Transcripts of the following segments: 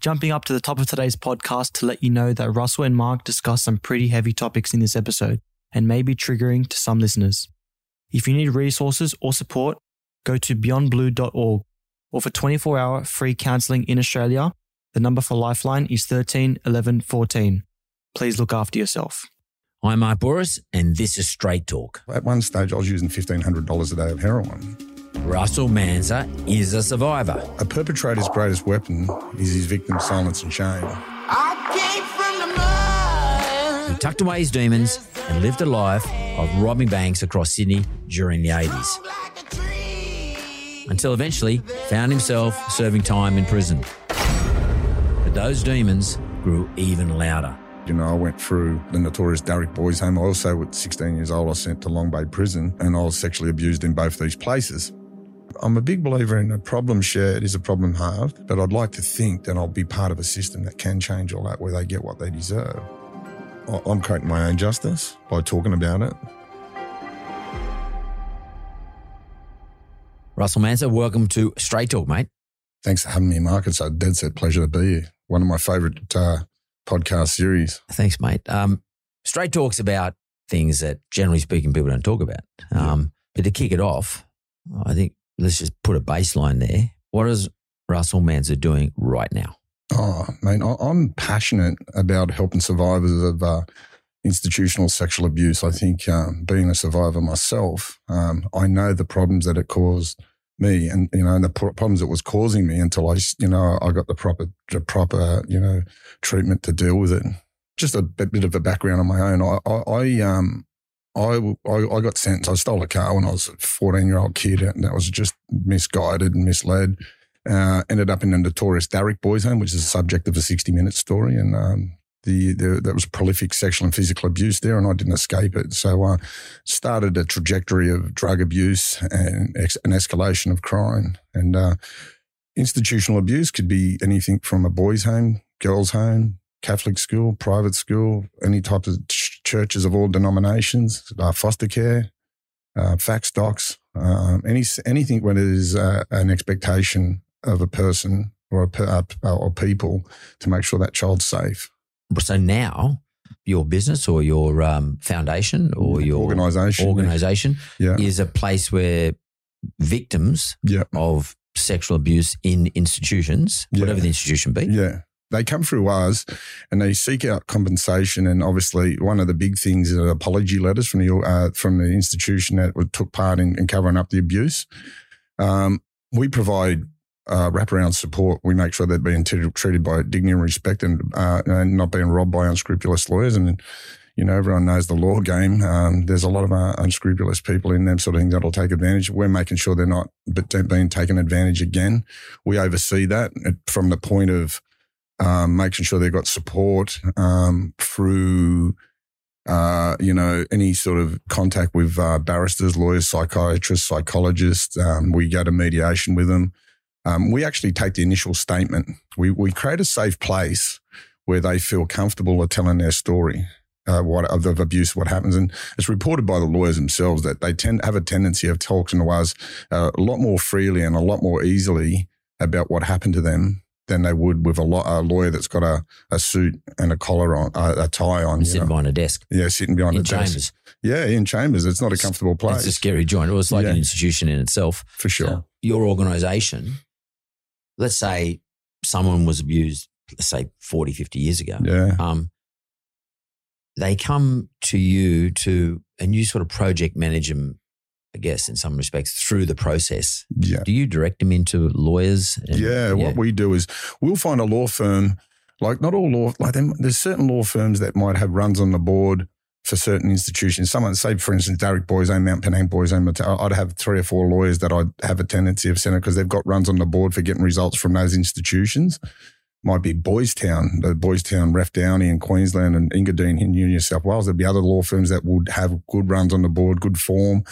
Jumping up to the top of today's podcast to let you know that Russell and Mark discuss some pretty heavy topics in this episode and may be triggering to some listeners. If you need resources or support, go to beyondblue.org or for 24 hour free counseling in Australia, the number for Lifeline is 13 11 14. Please look after yourself. I'm Mark Bouris, and this is Straight Talk. At one stage, I was using $1,500 a day of heroin. Russell Manser is a survivor. A perpetrator's greatest weapon is his victim's silence and shame. He tucked away his demons and lived a life of robbing banks across Sydney during the 80s. Until eventually found himself serving time in prison. But those demons grew even louder. You know, I went through the notorious Daruk Boys Home. I also, at 16 years old, I was sent to Long Bay Prison and I was sexually abused in both these places. I'm a big believer in a problem shared is a problem halved, but I'd like to think that I'll be part of a system that can change all that where they get what they deserve. I- I'm creating my own justice by talking about it. Russell Manser, welcome to Straight Talk, mate. Thanks for having me, Mark. It's a dead set pleasure to be here. One of my favourite uh, podcast series. Thanks, mate. Um, Straight Talk's about things that, generally speaking, people don't talk about. Um, But to kick it off, I think let's just put a baseline there. What is Russell Manser doing right now? Oh, I- I'm passionate about helping survivors of uh, institutional sexual abuse. I think um, being a survivor myself, um, I know the problems that it caused me, and you know, and the problems it was causing me until I, you know, I got the proper, the proper, you know, treatment to deal with it. Just a bit, bit of a background on my own. I, I, I um. I, I, I got sentenced. I stole a car when I was a 14 year old kid, and that was just misguided and misled uh, ended up in a notorious Daruk Boys Home, which is the subject of a 60 minute story. And um, the, the there was prolific sexual and physical abuse there, and I didn't escape it. So I uh, started a trajectory of drug abuse and ex- an escalation of crime. And uh, institutional abuse could be anything from a boys' home, girls' home, Catholic school, private school, any type of churches of all denominations, uh, foster care, uh, FACS DoCS, um, any anything when it is uh, an expectation of a person or a per, uh, or people to make sure that child's safe. So now, your business or your um, foundation or your Organisation. organization Yeah, is a place where victims yeah, of sexual abuse in institutions, Yeah. whatever the institution be, yeah. They come through us and they seek out compensation. And obviously, one of the big things is apology letters from the uh, from the institution that took part in, in covering up the abuse. Um, we provide uh, wraparound support. We make sure they're being treated, treated by dignity and respect, and, uh, and not being robbed by unscrupulous lawyers. And you know, everyone knows the law game. Um, there's a lot of uh, unscrupulous people in them sort of things that'll take advantage. We're making sure they're not being taken advantage again. We oversee that from the point of um, making sure they've got support um, through, uh, you know, any sort of contact with uh, barristers, lawyers, psychiatrists, psychologists. Um, we go to mediation with them. Um, we actually take the initial statement. We we create a safe place where they feel comfortable of telling their story. Uh, what of, of abuse, what happens, and it's reported by the lawyers themselves that they tend have a tendency of talking to us uh, a lot more freely and a lot more easily about what happened to them than they would with a, lo- a lawyer that's got a, a suit and a collar on, uh, a tie on. sitting know. behind a desk Yeah, sitting behind in a desk. chambers. Yeah, in chambers. It's not a comfortable place It's a scary joint. It was like Yeah. an institution in itself. for sure. So your organisation let's say someone was abused, let's say 40, 50 years ago. Yeah. Um, they come to you to, and you sort of project manage them, I guess, in some respects through the process. Yeah. Do you direct them into lawyers? and- Yeah, what we do is we'll find a law firm, like not all law, like there's certain law firms that might have runs on the board for certain institutions. Someone, say for instance, Daruk Boys Home, Mount Penang Boys Home, I'd have three or four lawyers that I'd have a tendency of sending because they've got runs on the board for getting results from those institutions. Might be Boys Town, the Boys Town, Ref Downey in Queensland and Engadine in New South Wales. There'd be other law firms that would have good runs on the board, good form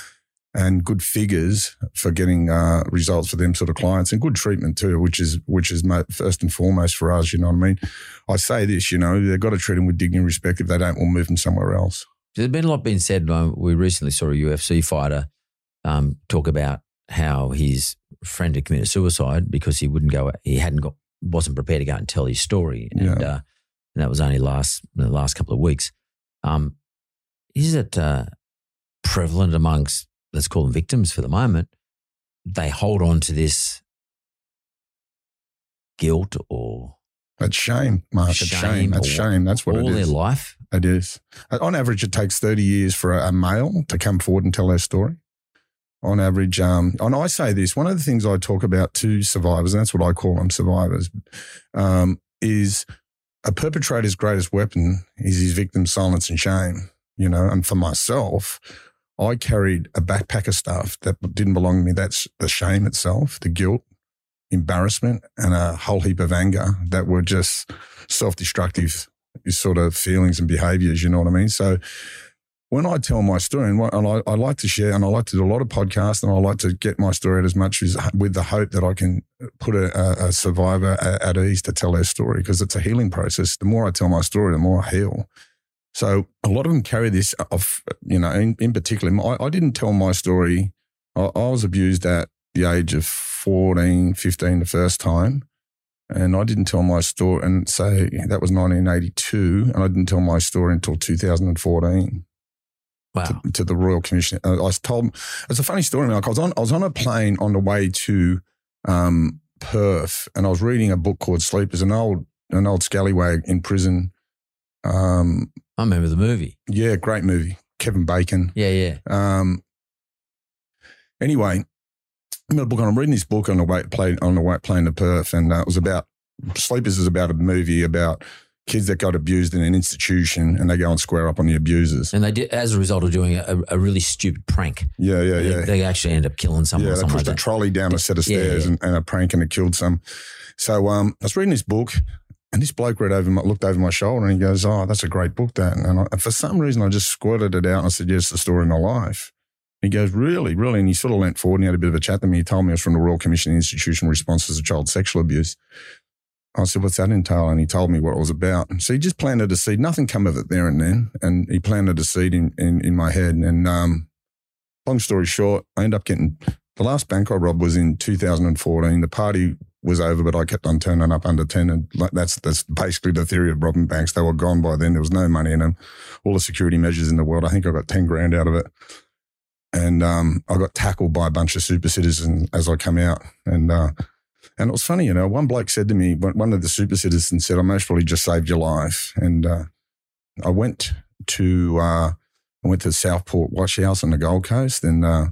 and good figures for getting uh, results for them sort of clients and good treatment too, which is which is first and foremost for us. You know what I mean? I say this, you know, they've got to treat them with dignity and respect. If they don't, we'll move them somewhere else. There's been a lot being said. We recently saw a UFC fighter um, talk about how his friend had committed suicide because he wouldn't go, he hadn't got, wasn't prepared to go out and tell his story. And, Yeah. uh, and that was only last, the last couple of weeks. Um, is it uh, prevalent amongst, let's call them victims for the moment? They hold on to this guilt or That's shame, Mark. It's shame. Shame That's shame. That's what all it their life. It is. Uh, On average, it takes 30 years for a, a male to come forward and tell their story. On average, um, and I say this, one of the things I talk about to survivors, and that's what I call them survivors, um, is a perpetrator's greatest weapon is his victim's silence and shame. You know, and for myself, I carried a backpack of stuff that didn't belong to me. That's the shame itself, the guilt, embarrassment, and a whole heap of anger that were just self destructive sort of feelings and behaviors. You know what I mean? So when I tell my story, and, I, I like to share, and I like to do a lot of podcasts, and I like to get my story out as much as with the hope that I can put a, a, survivor at ease to tell their story because it's a healing process. The more I tell my story, the more I heal. So a lot of them carry this off, you know, in, in particular. I, I didn't tell my story. I, I was abused at the age of 14, 15 the first time. And I didn't tell my story and say that was 1982. And I didn't tell my story until 2014 Wow. to, to the Royal Commission. Uh, I was told it's a funny story. Mark. I was on I was on a plane on the way to um, Perth, and I was reading a book called Sleepers, an old an old scallywag in prison. Um, I remember the movie. yeah, great movie. Kevin Bacon. Yeah, yeah. Um, anyway, I'm, a book, I'm reading this book on the way plane on the way plane to Perth, and uh, it was about Sleepers is about a movie about kids that got abused in an institution, and they go and square up on the abusers. And they did, as a result of doing a, a really stupid prank, Yeah, yeah, they, yeah. they actually end up killing someone yeah, or they pushed like a trolley down a set of Yeah, stairs yeah. And, and a prank and it killed some. So um, I was reading this book and this bloke read over my, looked over my shoulder and he goes, oh, that's a great book, that. And, I, and for some reason, I just squirted it out and I said, yes, the story of my life. He goes, really, really? And he sort of leant forward and he had a bit of a chat with me. He told me it was from the Royal Commission Institution Responses to Child Sexual Abuse. I said, what's that entail? And he told me what it was about. And so he just planted a seed. Nothing come of it there and then. And he planted a seed in, in, in my head. And um, long story short, I ended up getting the last bank I robbed was in 2014. The party was over, but I kept on turning up under 10. And that's, that's basically the theory of robbing banks. They were gone by then. There was no money in them. All the security measures in the world. I think I got 10 grand out of it. And um, I got tackled by a bunch of super citizens as I come out. And, uh, and it was funny, you know, one bloke said to me, one of the super citizens said, I most probably just saved your life. And uh, I went to, uh, I went to Southport Watch House on the Gold Coast and uh,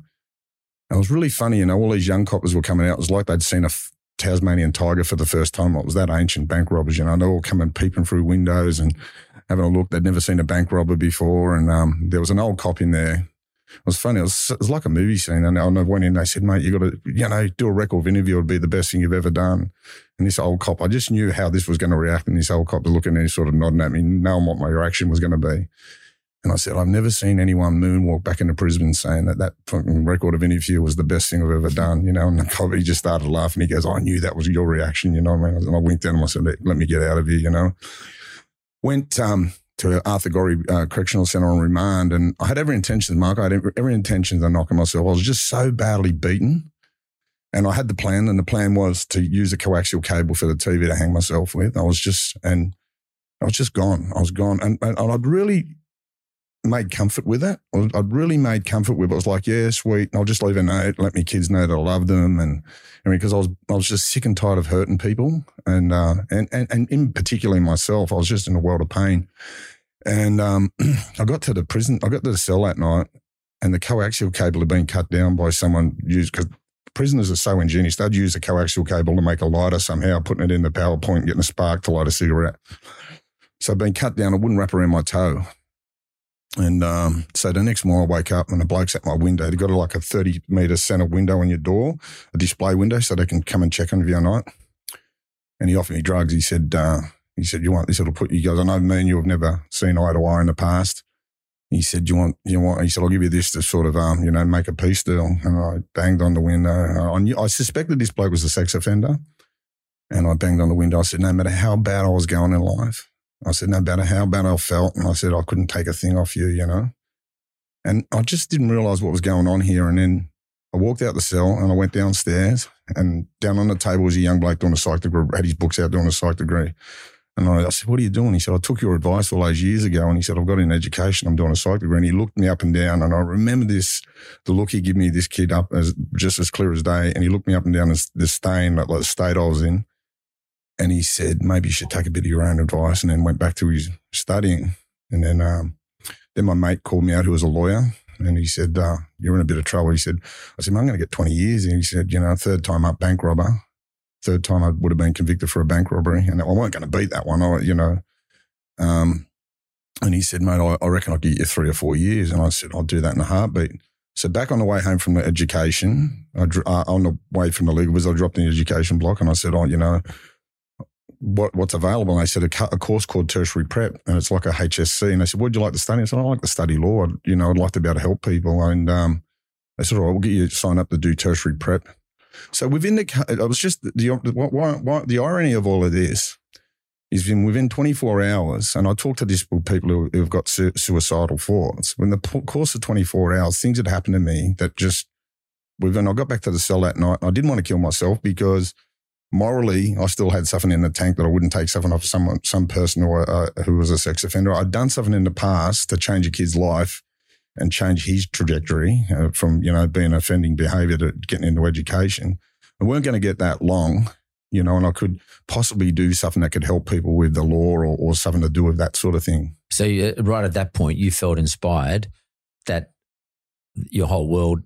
it was really funny. You know, all these young coppers were coming out. It was like they'd seen a Tasmanian tiger for the first time. It was that ancient bank robbers, you know, they're all coming peeping through windows and having a look. They'd never seen a bank robber before. And um, there was an old cop in there. It was funny. It was, it was like a movie scene. And I went in, and they said, mate, you got to, you know, do a record interview. It'd be the best thing you've ever done. And this old cop, I just knew how this was going to react. And this old cop was looking at me, sort of nodding at me, knowing what my reaction was going to be. And I said, I've never seen anyone moonwalk back into Brisbane saying that that fucking record of interview was the best thing I've ever done, you know. And he just started laughing. He goes, I knew that was your reaction, you know what I mean? And I winked at him. I said, let, me get out of here, you know. Went um, to Arthur Gorrie uh, Correctional Centre on remand. And I had every intention, Mark, I had every intention of knocking myself. I was just so badly beaten. And I had the plan, and the plan was to use a coaxial cable for the TV to hang myself with. I was just, and I was just gone. I was gone. And, and I'd really, made comfort with it. I'd really made comfort with it. I was like, yeah, sweet. I'll just leave a note, let my kids know that I love them. And I mean, because I was, I was just sick and tired of hurting people. And, uh, and, and, and in particularly myself, I was just in a world of pain. And, um, I got to the prison, I got to the cell that night and the coaxial cable had been cut down by someone used, because prisoners are so ingenious. They'd use a coaxial cable to make a lighter somehow, putting it in the power point, getting a spark to light a cigarette. So it'd been cut down. It wouldn't wrap around my toe. And um, so the next morning I wake up and the bloke's at my window. They've got like a 30 metre centre window on your door, a display window, so they can come and check on you at night. And he offered me drugs. He said, uh, he said, you want this? It'll put you, goes, I know me and you have never seen eye to eye in the past. He said, you want, you want, he said, I'll give you this to sort of, um, you know, make a peace deal. And I banged on the window. I, knew, I suspected this bloke was a sex offender. And I banged on the window. I said, no matter how bad I was going in life, I said, no matter how bad I felt. And I said, I couldn't take a thing off you, you know. And I just didn't realize what was going on here. And then I walked out the cell and I went downstairs and down on the table was a young bloke doing a psych degree, had his books out doing a psych degree. And I, I said, what are you doing? He said, I took your advice all those years ago. And he said, I've got an education. I'm doing a psych degree. And he looked me up and down. And I remember this, the look he gave me, this kid up as just as clear as day. And he looked me up and down as the stain, like the state I was in. And he said, maybe you should take a bit of your own advice and then went back to his studying. And then, um, then my mate called me out who was a lawyer and he said, uh, you're in a bit of trouble. He said, I said, I'm going to get 20 years. And he said, you know, third time up bank robber. Third time I would have been convicted for a bank robbery. And I weren't going to beat that one, I, you know. Um, and he said, mate, I, I reckon I'll get you three or four years. And I said, I'll do that in a heartbeat. So back on the way home from the education, I, uh, on the way from the legal was I dropped in the education block and I said, oh, you know, what, what's available? And they said a, a course called tertiary prep, and it's like a HSC. And they said, "What'd you like to study?" I said, "I like to study law. I'd, you know, I'd like to be able to help people." And um, they said, "All right, we'll get you signed up to do tertiary prep." So within the, it was just the why, why, the irony of all of this is within 24 hours, and I talked to these people who, who've got su- suicidal thoughts. When the p- course of 24 hours, things had happened to me that just within. I got back to the cell that night. And I didn't want to kill myself because morally, I still had something in the tank that I wouldn't take something off someone, some person or uh, who was a sex offender. I'd done something in the past to change a kid's life and change his trajectory uh, from you know being offending behaviour to getting into education. I weren't going to get that long, you know, and I could possibly do something that could help people with the law or, or something to do with that sort of thing. So you, right at that point, you felt inspired that your whole world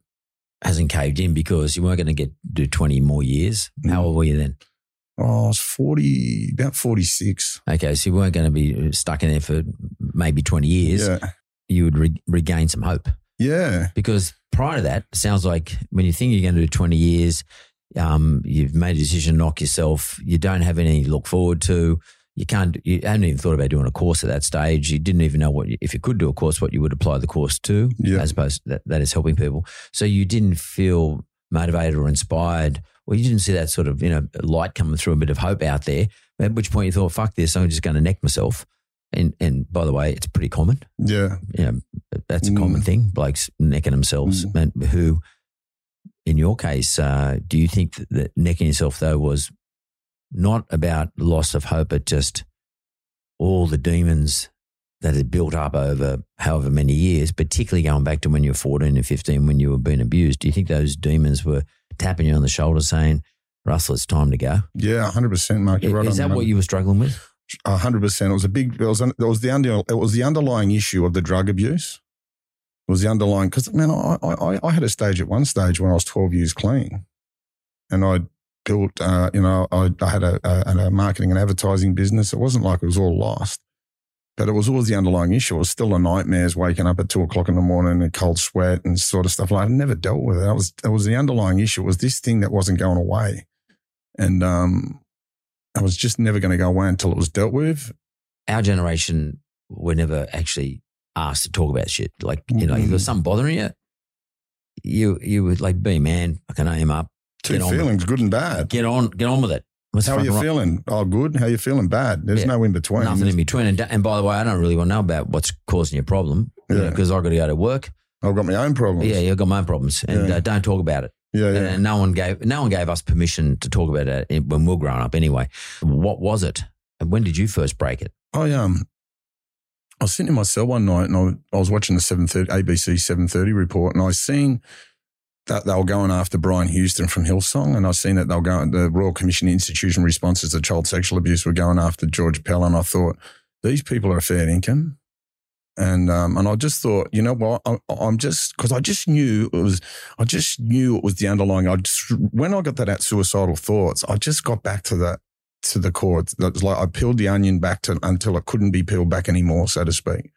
hasn't caved in because you weren't going to get do 20 more years. How Mm. old were you then? Oh, I was 40, about 46. Okay, so you weren't going to be stuck in there for maybe 20 years. Yeah. You would re- regain some hope Yeah. because prior to that, it sounds like when you think you're going to do 20 years, um, you've made a decision to knock yourself. You don't have any to look forward to. You can't. You hadn't even thought about doing a course at that stage. You didn't even know what, you, if you could do a course, what you would apply the course to, Yeah. as opposed to that, that is helping people. So you didn't feel motivated or inspired, or you didn't see that sort of you know light coming through, a bit of hope out there. At which point you thought, "Fuck this! I'm just going to neck myself." And and by the way, it's pretty common Yeah. you know, that's a Mm. common thing. Blokes necking themselves. And who, in your case, uh, do you think that necking yourself though was not about loss of hope, but just all the demons that had built up over however many years, particularly going back to when you were 14 and 15 when you were being abused? Do you think those demons were tapping you on the shoulder saying, Russell, it's time to go? Yeah. 100%, Mark. You're right Is that what you were struggling with? A hundred percent. It was a big. It was. It was the under. It was the underlying issue of the drug abuse. It was the underlying because man, I, I I had a stage at one stage when I was twelve years clean, and I built. Uh, you know, I, I had a, a, a marketing and advertising business. It wasn't like it was all lost, but it was always the underlying issue. It was still the nightmares, waking up at two o'clock in the morning and cold sweat and sort of stuff. Like I never dealt with it. That was that was the underlying issue. It was this thing that wasn't going away, and um, I was just never going to go away until it was dealt with. our generation were never actually asked to talk about shit. Like, you know, if there's something bothering you, you you would like be man, I can aim up. Two feelings, good and bad. Get on, get on with it. What's How are you feeling? Oh, good. How are you feeling? Bad. There's Yeah. no in between. Nothing in between. And, and by the way, I don't really want to know about what's causing your problem Yeah. because I've got to go to work. I've got my own problems. Yeah, you've got my own problems, and Yeah. uh, don't talk about it. yeah, yeah. And no one gave no one gave us permission to talk about it when we were growing up. Anyway, what was it? And when did you first break it? I um, I was sitting in my cell one night and I, I was watching the 7.30, ABC 7.30 report and I seen that they were going after Brian Houston from Hillsong and I've seen that they were going, the Royal Commission Institution Responses to Child Sexual Abuse were going after George Pell and I thought, these people are a fair income. And um, and I just thought, you know what? I, I'm just because I just knew it was. I just knew it was the underlying. I just when I got that at suicidal thoughts, I just got back to that to the core. That was like I peeled the onion back to until it couldn't be peeled back anymore, so to speak.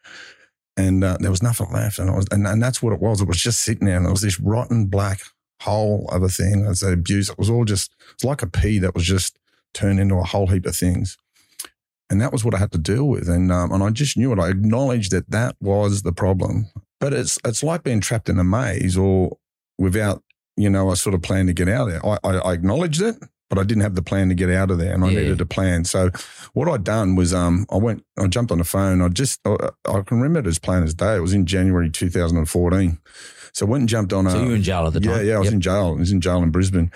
And uh, there was nothing left, and I was, and, and that's what it was. It was just sitting there, and it was this rotten black hole of a thing. As the abuse, it was all just. It's like a pea that was just turned into a whole heap of things. And that was what I had to deal with. And, um, and I just knew it. I acknowledged that that was the problem. But it's, it's like being trapped in a maze or without, you know, a sort of plan to get out of there. I, I, I acknowledged it, but I didn't have the plan to get out of there and I Yeah. needed a plan. So what I'd done was, um, I went, I jumped on the phone. I just, I, I can remember it as plain as day. It was in January 2014. So I went and jumped on a, So you were in jail at the yeah, time? yeah, yeah. I was Yep. in jail. I was in jail in Brisbane.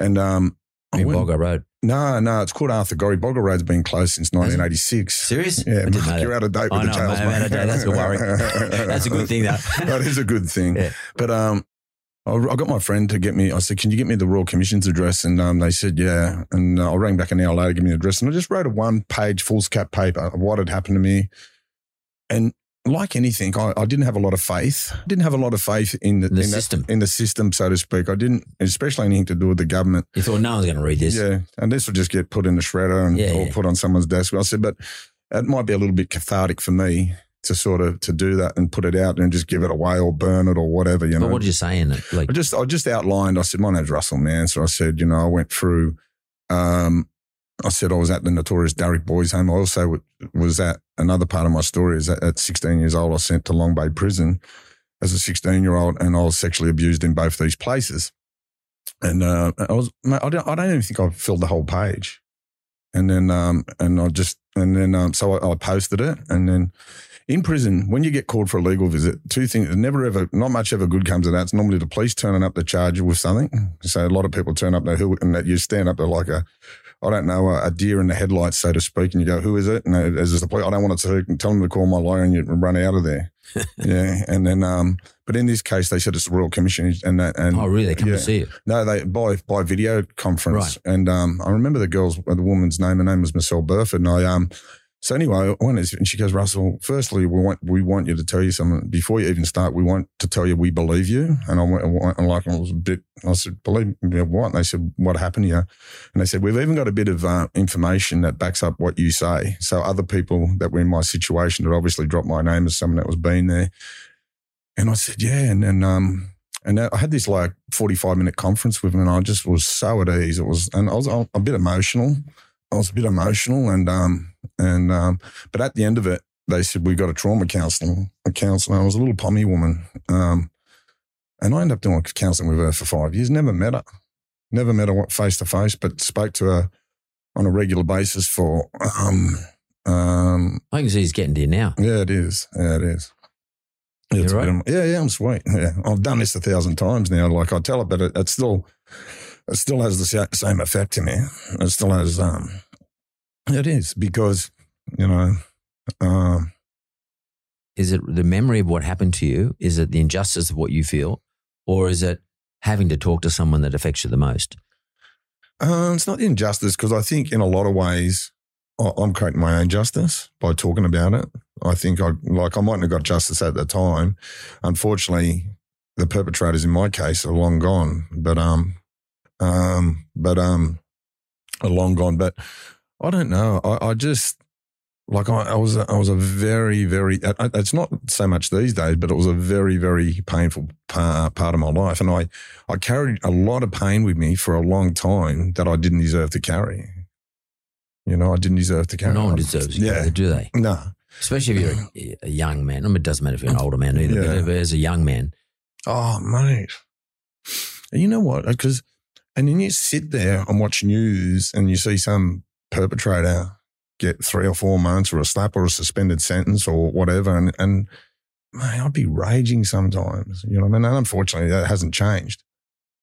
And, um, went- Boggo Road. no, no, it's called Arthur Gorrie. Boggo Road's been closed since 1986. Serious? Yeah, I didn't know Mark, you're out of date with I the jails, I'm out of date. That's a worry. That's a good thing, though. that is a good thing. Yeah. But um, I, I got my friend to get me. I said, "Can you get me the Royal Commission's address?" And um, they said, "Yeah." And uh, I rang back an hour later, give me the address, and I just wrote a one-page foolscap paper of what had happened to me. And like anything, I, I didn't have a lot of faith. I didn't have a lot of faith in the, The in that- system. in the system, so to speak. I didn't, especially anything to do with the government. You thought no one's going to read this. Yeah, and this will just get put in the shredder and Yeah, or yeah. put on someone's desk. I said, but it might be a little bit cathartic for me to sort of to do that and put it out and just give it away or burn it or whatever. You But know, what did you say in it? Like, I just I just outlined. I said my name's Russell Manser. I said you know I went through. Um, I said I was at the notorious Daruk Boys Home. I also was at another part of my story is that at 16 years old I was sent to Long Bay Prison as a 16 year old and I was sexually abused in both these places. And uh, I was mate, I don't I don't even think I filled the whole page. And then um and I just and then um so I, I posted it and then in prison, when you get called for a legal visit, two things, never ever, not much ever good comes of that. It's normally the police turning up to charge you with something. So a lot of people turn up there who, and that you stand up there like a, I don't know, a, a deer in the headlights, so to speak, and you go, who is it? And as the police, I don't want to tell them to call my lawyer and you run out of there. Yeah. And then, um, but in this case, they said it's the Royal Commission and that, and oh, really? They come yeah. to see you. no, they by by video conference, right. and um, I remember the girl's the woman's name. Her name was Michelle Burford, and I um. So anyway, I went and she goes, Russell. Firstly, we want we want you to tell you something before you even start. We want to tell you we believe you. And I went and like I was a bit. I said, believe me what? And they said, what happened here? And they said, we've even got a bit of uh, information that backs up what you say. So other people that were in my situation had obviously dropped my name as someone that was been there. And I said, yeah. And then um, and I had this like 45 minute conference with him and I just was so at ease. It was, and I was a bit emotional. I was a bit emotional and, um, and, um, but at the end of it, they said, we got a trauma counselor, a counselor. I was a little pommy woman. Um, and I ended up doing counselling with her for five years. Never met her, never met her face to face, but spoke to her on a regular basis for, um, um, I can see he's getting to you now. yeah, it is. Yeah, it is. Yeah, it's You're a of- yeah, yeah, I'm sweet. Yeah, I've done this a thousand times now. Like I tell it, but it, it still, it still has the same effect to me. It still has. Um, it is because you know, um, Is it the memory of what happened to you? Is it the injustice of what you feel? Or is it having to talk to someone that affects you the most? uh, it's not the injustice because I think in a lot of ways I'm creating my own justice by talking about it. I think I like I mightn't have got justice at the time. Unfortunately, the perpetrators in my case are long gone. But um, um, but um, are long gone. But I don't know. I, I just like I, I was. a- I was a very, very. I- I- It's not so much these days, but it was a very, very painful part, uh, part of my life, and I I carried a lot of pain with me for a long time that I didn't deserve to carry. You know, I didn't deserve to carry. no one deserves you, Yeah. do they? No. Especially if you're a, a young man. I mean, it doesn't matter if you're an older man either, Yeah. but as a young man, Oh, mate. And you know what? Because, and then you sit there and watch news and you see some perpetrator get three or four months or a slap or a suspended sentence or whatever. And, and man, I'd be raging sometimes, you know what I mean? And unfortunately, that hasn't changed.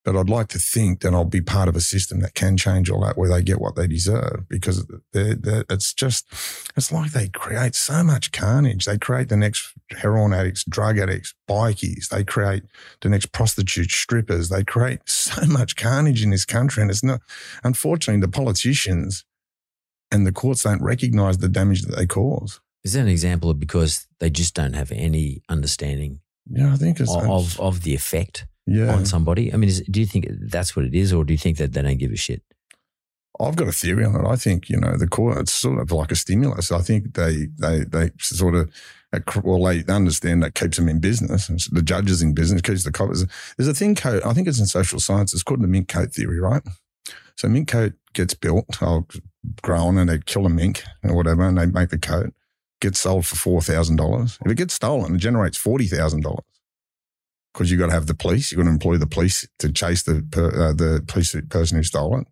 But I'd like to think that I'll be part of a system that can change all that, where they get what they deserve. Because they're, they're, it's just, it's like they create so much carnage. They create the next heroin addicts, drug addicts, bikies. They create the next prostitute strippers. They create so much carnage in this country, and it's not. Unfortunately, the politicians and the courts don't recognise the damage that they cause. Is that an example of because they just don't have any understanding Yeah, I think it's of, of, of the effect yeah. on somebody? I mean, is, do you think that's what it is, or do you think that they don't give a shit? I've got a theory on it. I think you know the court. It's sort of like a stimulus. I think they they they sort of uh, well they understand that keeps them in business. The judges in business keeps the cops. There's a thing code. I think it's in social science. It's called the mink coat theory, right? So mink coat gets built, I'll grow on, and they kill a mink or whatever, and they make the coat. Gets sold for four thousand dollars. If it gets stolen, it generates forty thousand dollars because you've got to have the police. You've got to employ the police to chase the uh, the police person who stole it.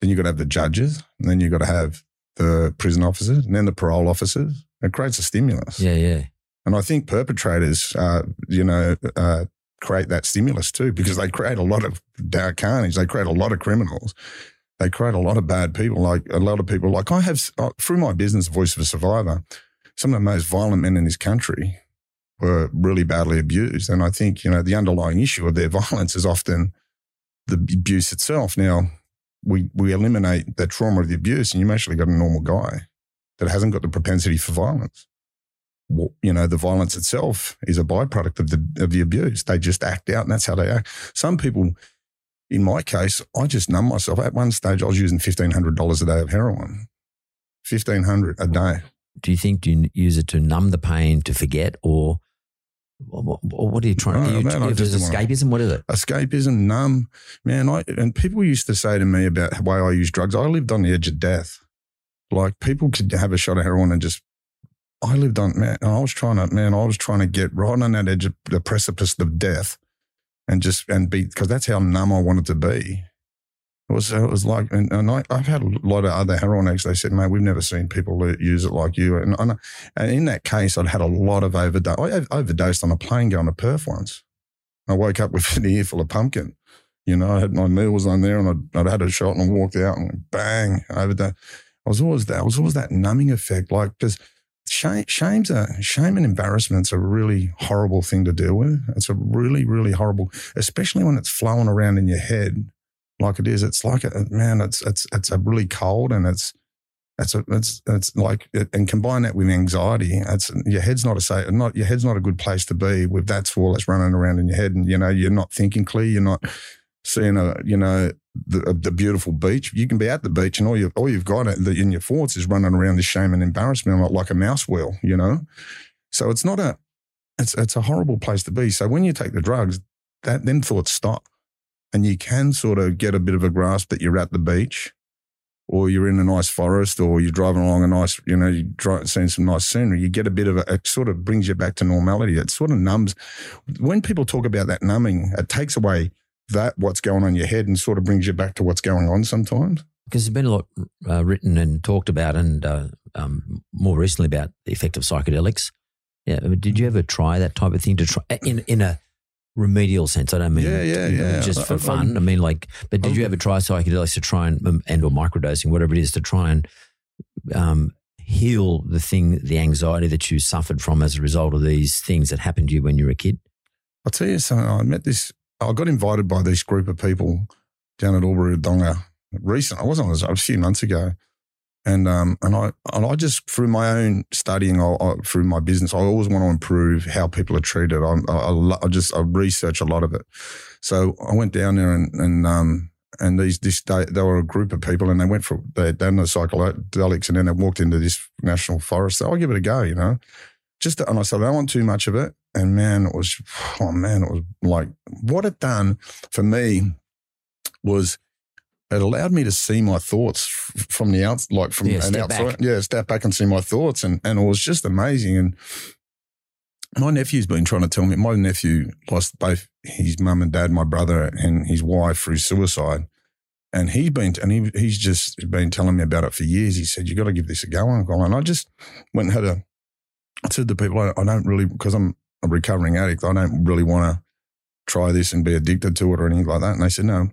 Then you've got to have the judges, and then you've got to have the prison officers, and then the parole officers. It creates a stimulus. Yeah, yeah. And I think perpetrators, uh, you know, uh, create that stimulus too because they create a lot of dark carnage. They create a lot of criminals. They create a lot of bad people. Like a lot of people, like I have uh, through my business, Voice of a Survivor, some of the most violent men in this country were really badly abused. And I think, you know, the underlying issue of their violence is often the abuse itself. Now, we, we eliminate the trauma of the abuse and you've actually got a normal guy that hasn't got the propensity for violence. You know, the violence itself is a byproduct of the, of the abuse. They just act out and that's how they act. Some people, in my case, I just numb myself. At one stage, I was using $1,500 a day of heroin. 1500 a day. Do you think you use it to numb the pain, to forget, or or, or what are you trying? No, do you, man, if it's just wanna- escapism, what is it? escapism, numb. Man, I and people used to say to me about the way I use drugs. I lived on the edge of death. Like people could have a shot of heroin and just. I lived on man. I was trying to man. I was trying to get right on that edge of the precipice of death, and just and be because that's how numb I wanted to be. It was it was like and, and I, I've had a lot of other heroin addicts. They said, "Mate, we've never seen people use it like you." And, and, and in that case, I'd had a lot of overdose. I overdosed on a plane going to Perth once. I woke up with an earful of pumpkin. You know, I had my meals on there, and I'd, I'd had a shot, and walked out, and bang, overdose. I was always that. I was always that numbing effect, like because shame, shame's a shame and embarrassment's a really horrible thing to deal with. It's a really, really horrible, especially when it's flowing around in your head like it is. It's like a man. It's it's it's a really cold, and it's it's a, it's it's like and combine that with anxiety. It's your head's not a safe, not your head's not a good place to be with that's all that's running around in your head, and you know you're not thinking clear. You're not seeing a you know the, uh, the beautiful beach. You can be at the beach, and all you all you've got in your thoughts is running around this shame and embarrassment like, a mouse wheel. You know, so it's not a it's it's a horrible place to be. So when you take the drugs, that then thoughts stop and you can sort of get a bit of a grasp that you're at the beach or you're in a nice forest or you're driving along a nice, you know, you're dri- seeing some nice scenery. You get a bit of a, it sort of brings you back to normality. It sort of numbs. When people talk about that numbing, it takes away that what's going on in your head and sort of brings you back to what's going on sometimes. Because there's been a lot uh, written and talked about, and uh, um, more recently about the effect of psychedelics. Yeah, did you ever try that type of thing to try in in a remedial sense? I don't mean Yeah, yeah, yeah. just for fun. I mean, like, but did you ever try psychedelics to try and um, and or microdosing, whatever it is, to try and um, heal the thing, the anxiety that you suffered from as a result of these things that happened to you when you were a kid? I'll tell you something. I met this, I got invited by this group of people down at Albury-Wodonga recent. I wasn't, it was a few months ago. And um and I and I just through my own studying, I, I, through my business, I always want to improve how people are treated. I, I, I, just I research a lot of it. So I went down there and and um and these this day they were a group of people and they went for they done the psychedelics and then they walked into this national forest. So I'll give it a go, you know. Just and I said I don't want too much of it. And man, it was oh man, it was like what it done for me was it allowed me to see my thoughts from the outs, like from Yeah, an outside. back. Yeah, step back and see my thoughts, and and it was just amazing. And my nephew's been trying to tell me. My nephew lost both his mum and dad, my brother and his wife through suicide. And he's been, and he, he's just been telling me about it for years. He said, "You got to give this a go, Uncle." And I just went and had a. I said to people, I, I don't really, because I'm a recovering addict. I don't really want to try this and be addicted to it or anything like that. And they said, no,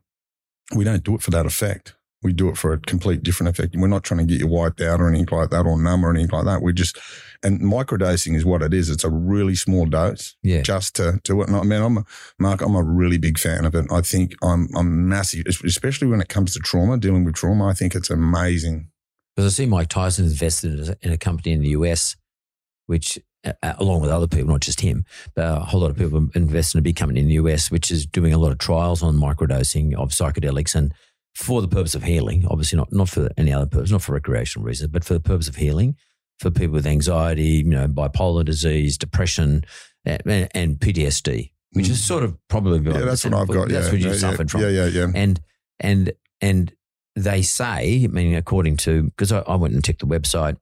we don't do it for that effect. We do it for a complete different effect. We're not trying to get you wiped out or anything like that or numb or anything like that. We just, and microdosing is what it is. It's a really small dose Yeah. just to do it. And I mean, I'm a, Mark, I'm a really big fan of it. I think I'm, I'm massive, especially when it comes to trauma, dealing with trauma. I think it's amazing. Because I see Mike Tyson invested in a- in a company in the US, which, along with other people, not just him, but a whole lot of people invest in a big company in the US, which is doing a lot of trials on microdosing of psychedelics and for the purpose of healing. Obviously, not not for any other purpose, not for recreational reasons, but for the purpose of healing for people with anxiety, you know, bipolar disease, depression, and, and PTSD, which is sort of probably Mm. Yeah, that's what I've got. That's yeah, what you yeah, suffered yeah, from Yeah, yeah, yeah. and and and they say, I mean, according to because I, I went and checked the website,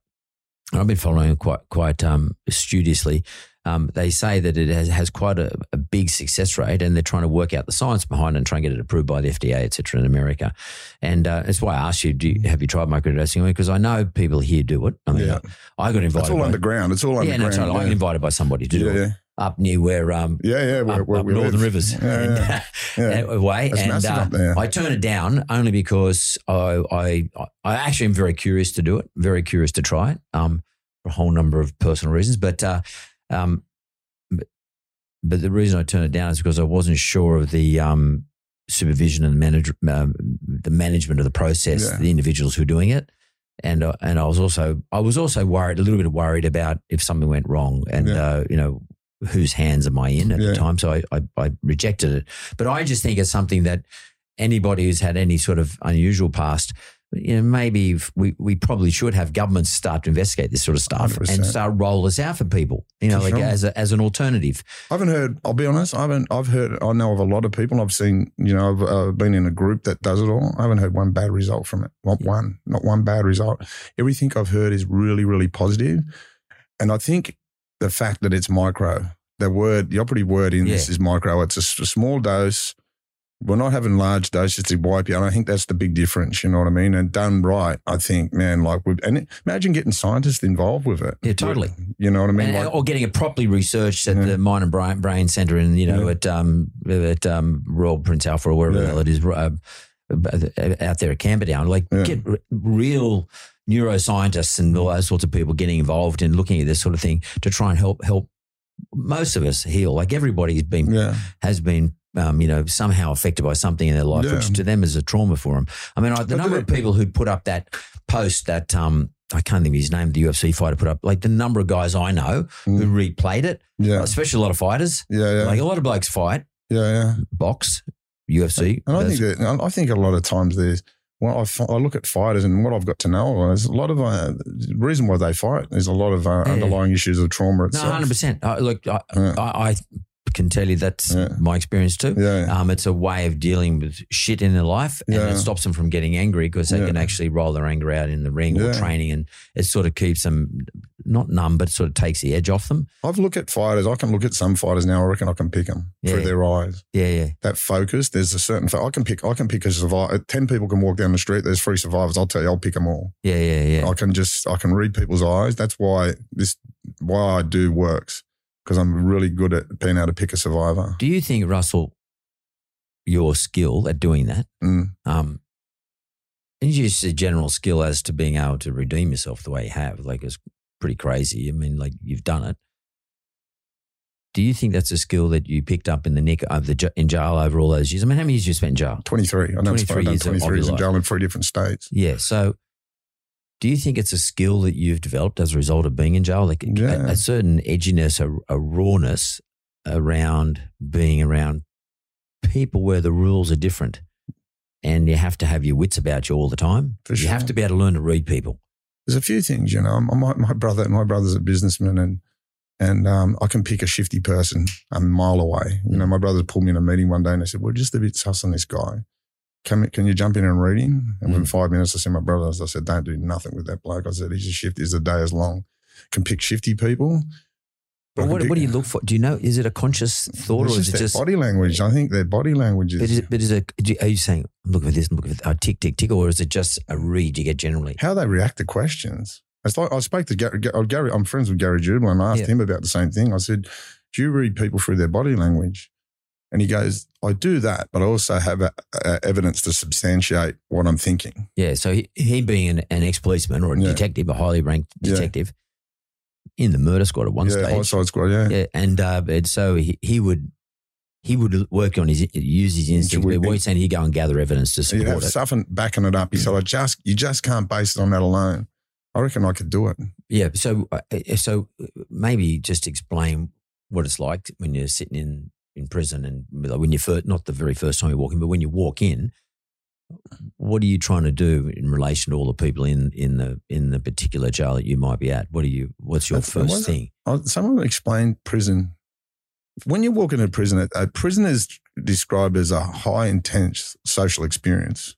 I've been following it quite quite um, studiously. Um, they say that it has, has quite a, a big success rate, and they're trying to work out the science behind it and try and get it approved by the FDA, et cetera, in America. And uh, that's why I asked you, do you, have you tried microdosing? Because I know people here do it. I mean, Yeah. I, got invited. It's all by, underground. It's all yeah, underground. no, totally. I got invited by somebody to do yeah, it yeah. Up near where um, Yeah, yeah, where, up, where up we Northern live. Rivers Yeah, yeah. Yeah. way. And uh. I turn it down only because I, I I actually am very curious to do it, very curious to try it, um, for a whole number of personal reasons. But uh, um, but, but the reason I turned it down is because I wasn't sure of the um supervision and manage, um, the management of the process, the individuals who are doing it. And uh, and I was also I was also worried a little bit worried about if something went wrong and uh, you know whose hands am I in at Yeah. the time so I, I I rejected it but I just think it's something that anybody who's had any sort of unusual past you know maybe we we probably should have governments start to investigate this sort of stuff 100%. and start roll this out for people you know For like sure. as a, as an alternative I haven't heard. I'll be honest. I haven't. I've heard. I know of a lot of people. I've seen. You know, I've uh, been in a group that does it all. I haven't heard one bad result from it. Not one. Not one bad result. Everything I've heard is really, really positive. And I think the fact that it's micro, the word, the operative word in this is micro. It's a small dose. We're not having large doses to wipe you. And I think that's the big difference. You know what I mean? And done right, I think, man, like, we and imagine getting scientists involved with it. Yeah, totally. You know what I mean? and, Like, or getting it properly researched at Yeah. the Mind and Brain, Brain Center and, you know Yeah. at um at um Royal Prince Alfred or wherever the hell it is uh, out there at Camperdown like Yeah. get r- real neuroscientists and all those sorts of people getting involved in looking at this sort of thing to try and help help most of us heal like everybody's been yeah. has been um, you know, somehow affected by something in their life, Yeah. which to them is a trauma for them. I mean, I, the But number of people who put up that post that um, I can't think of his name, the UFC fighter put up, like the number of guys I know who replayed it, Yeah. especially a lot of fighters. Yeah. Yeah. Like a lot of blokes fight, yeah. Yeah. box, UFC. And I think that I think a lot of times there's well, I, I look at fighters and what I've got to know. There's a lot of uh, the reason why they fight. There's a lot of uh, Yeah. underlying issues of trauma itself. no, hundred percent. Look, I, Yeah. I, I can tell you that's Yeah. my experience too. Yeah, Um, it's a way of dealing with shit in their life, and it stops them from getting angry because they can actually roll their anger out in the ring or training, and it sort of keeps them not numb, but sort of takes the edge off them. I've looked at fighters. I can look at some fighters now. I reckon I can pick them through their eyes. Yeah, yeah. That focus. There's a certain. I can pick. I can pick a survivor. Ten people can walk down the street. There's three survivors. I'll tell you. I'll pick them all. Yeah, yeah, yeah. I can just. I can read people's eyes. That's why this. Why I do works because I'm really good at being able to pick a survivor. Do you think, Russell, your skill at doing that, Mm. um, is just a general skill as to being able to redeem yourself the way you have? Like, it's pretty crazy. I mean, like, you've done it. Do you think that's a skill that you picked up in the nick of the in jail over all those years? I mean, how many years you spent in jail? 23. I know 23 I've done years of- of 23 years in jail in three different states. Yeah. So, do you think it's a skill that you've developed as a result of being in jail? Like a- Yeah. a, a certain edginess, a, a rawness around being around people where the rules are different, and you have to have your wits about you all the time. For you have to be able to learn to read people. There's a few things, you know. My, my brother, my brother's a businessman, and and um, I can pick a shifty person a mile away. You know, Mm. my brother pulled me in a meeting one day, and they said, "We're just a bit sus on this guy. Can can you jump in and read him?" And within Mm. five minutes, I said, "My brother," I said, "Don't do nothing with that bloke." I said, "He's a shift. He's a day as long. Can pick shifty people." But what, pick- what do you look for? Do you know? Is it a conscious thought, or is just it just? body language? I think their body language is. But is, it, but is it? Are you saying, "I'm looking for this, I'm looking for uh, tick, tick, tick," or is it just a read you get generally? how they react to questions. It's like I spoke to Gary. Gary I'm friends with Gary Jubelin, and I asked Yeah. him about the same thing. I said, "Do you read people through their body language?" And he goes, I do that, but I also have a, a evidence to substantiate what I'm thinking. Yeah. So he, he being an, an ex policeman or a Yeah. detective, a highly ranked Yeah. detective in the murder squad at one yeah, stage. Homicide Squad, yeah. Yeah, and uh, and so he, he would he would work on his use his But what he's saying, he'd go and gather evidence to You'd have support it. something backing it up. He said, I just, you just can't base it on that alone. I reckon I could do it. Yeah. So uh, so maybe just explain what it's like when you're sitting in in prison and when you first not the very first time you walk in, but when you walk in. What are you trying to do in relation to all the people in, in the in the particular jail that you might be at? What are you? What's your That's- first thing? Someone explained prison. When you walk into prison, a- prison is described as a high intense social experience.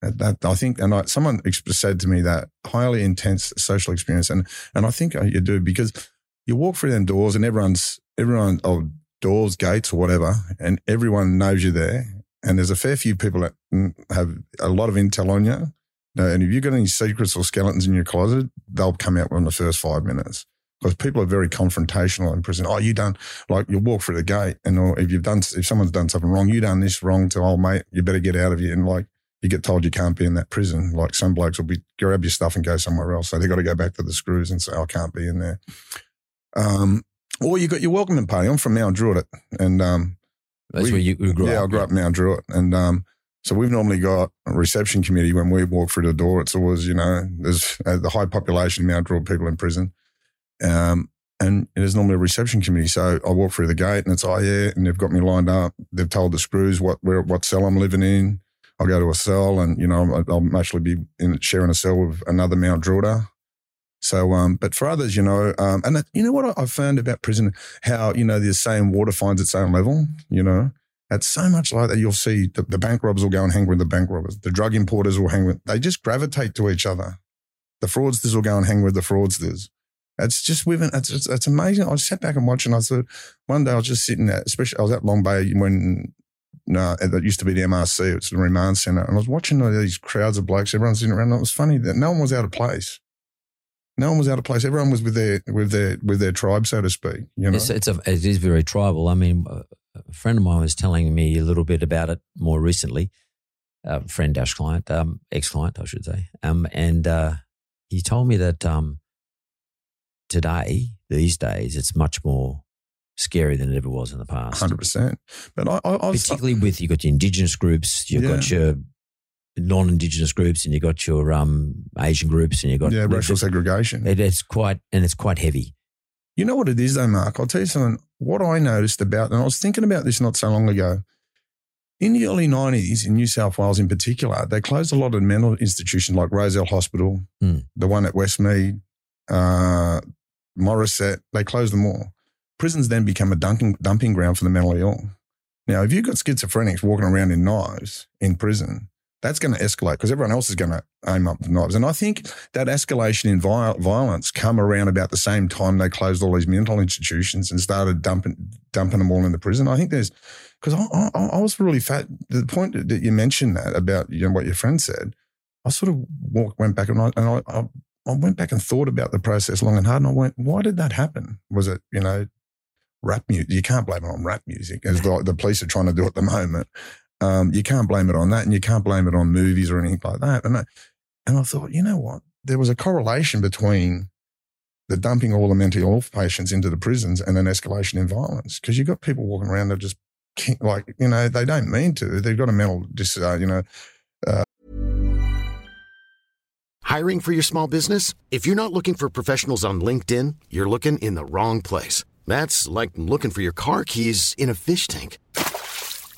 That I think, and I, someone said to me that highly intense social experience, and and I think uh, you do because you walk through them doors and everyone's everyone oh doors gates or whatever, and everyone knows you're there, and there's a fair few people that have a lot of intel on you. And if you've got any secrets or skeletons in your closet, they'll come out within the first five minutes because people are very confrontational in prison. Oh, you done like you walk through the gate, and or if you've done if someone's done something wrong, you done this wrong to old mate, you better get out of here. And like you get told you can't be in that prison. Like some blokes will be grab your stuff and go somewhere else, so they got to go back to the screws and say, "I can't be in there." Um, or you got your welcoming party. I'm from Mount Druitt, and um, That's we- where you, grew yeah, up. Yeah, I grew up in Mount Druitt, and um, so we've normally got a reception committee when we walk through the door. It's always, you know, there's uh, the high population of Mount Druitt people in prison, um, and there's normally a reception committee. So I walk through the gate, and it's oh yeah, and they've got me lined up. They've told the screws what where what cell I'm living in. I'll go to a cell, and you know, I'll I'll actually be in sharing a cell with another Mount Druitter. So, um, but for others, you know, um, and you know what I've found about prison, how you know the same water finds its own level. You know, it's so much like that. You'll see the, the bank robbers will go and hang with the bank robbers. The drug importers will hang with. They just gravitate to each other. The fraudsters will go and hang with the fraudsters. It's just within. It's, it's, it's amazing. I sat back and watched, and I thought one day I was just sitting there, especially I was at Long Bay when. No, that used to be the MRC. It's the remand centre, and I was watching all these crowds of blokes. Everyone's sitting around. And it was funny that no one was out of place. No one was out of place. Everyone was with their with their with their tribe, so to speak. You know, It's, it's a, it is very tribal. I mean, a a friend of mine was telling me a little bit about it more recently. A friend dash client, um, ex client, I should say. Um, and uh, he told me that um, today, these days, it's much more scary than it ever was in the past. hundred percent. But I, I, I was, Particularly with you got your indigenous groups, you've got your non-indigenous groups, and you got your um, Asian groups, and you got yeah, racial segregation. It, it's quite and it's quite heavy. You know what it is, though, Mark? I'll tell you something. What I noticed about, and I was thinking about this not so long ago. In the early 90s, in New South Wales in particular, they closed a lot of mental institutions like Rozelle Hospital, Hmm. the one at Westmead, uh, Morisset. They closed them all. Prisons then become a dumping, dumping ground for the mentally ill. Now, if you've got schizophrenics walking around in knives in prison, that's going to escalate because everyone else is going to aim up with knives. And I think that escalation in viol- violence come around about the same time they closed all these mental institutions and started dumping dumping them all in the prison. I think there's because I, I, I was really fat. The point that you mentioned that about you know what your friend said, I sort of walked, went back and I, and I, I, I went back and thought about the process long and hard, and I went, why did that happen? Was it you know rap music? You can't blame it on rap music, as the, the police are trying to do at the moment. Um, you can't blame it on that, and you can't blame it on movies or anything like that. And I, and I thought, you know what? There was a correlation between the dumping all the mental health patients into the prisons and an escalation in violence because you've got people walking around that just like you know they don't mean to. They've got a mental dis, uh, you know Uh. Hiring for your small business? If you're not looking for professionals on LinkedIn, you're looking in the wrong place. That's like looking for your car keys in a fish tank.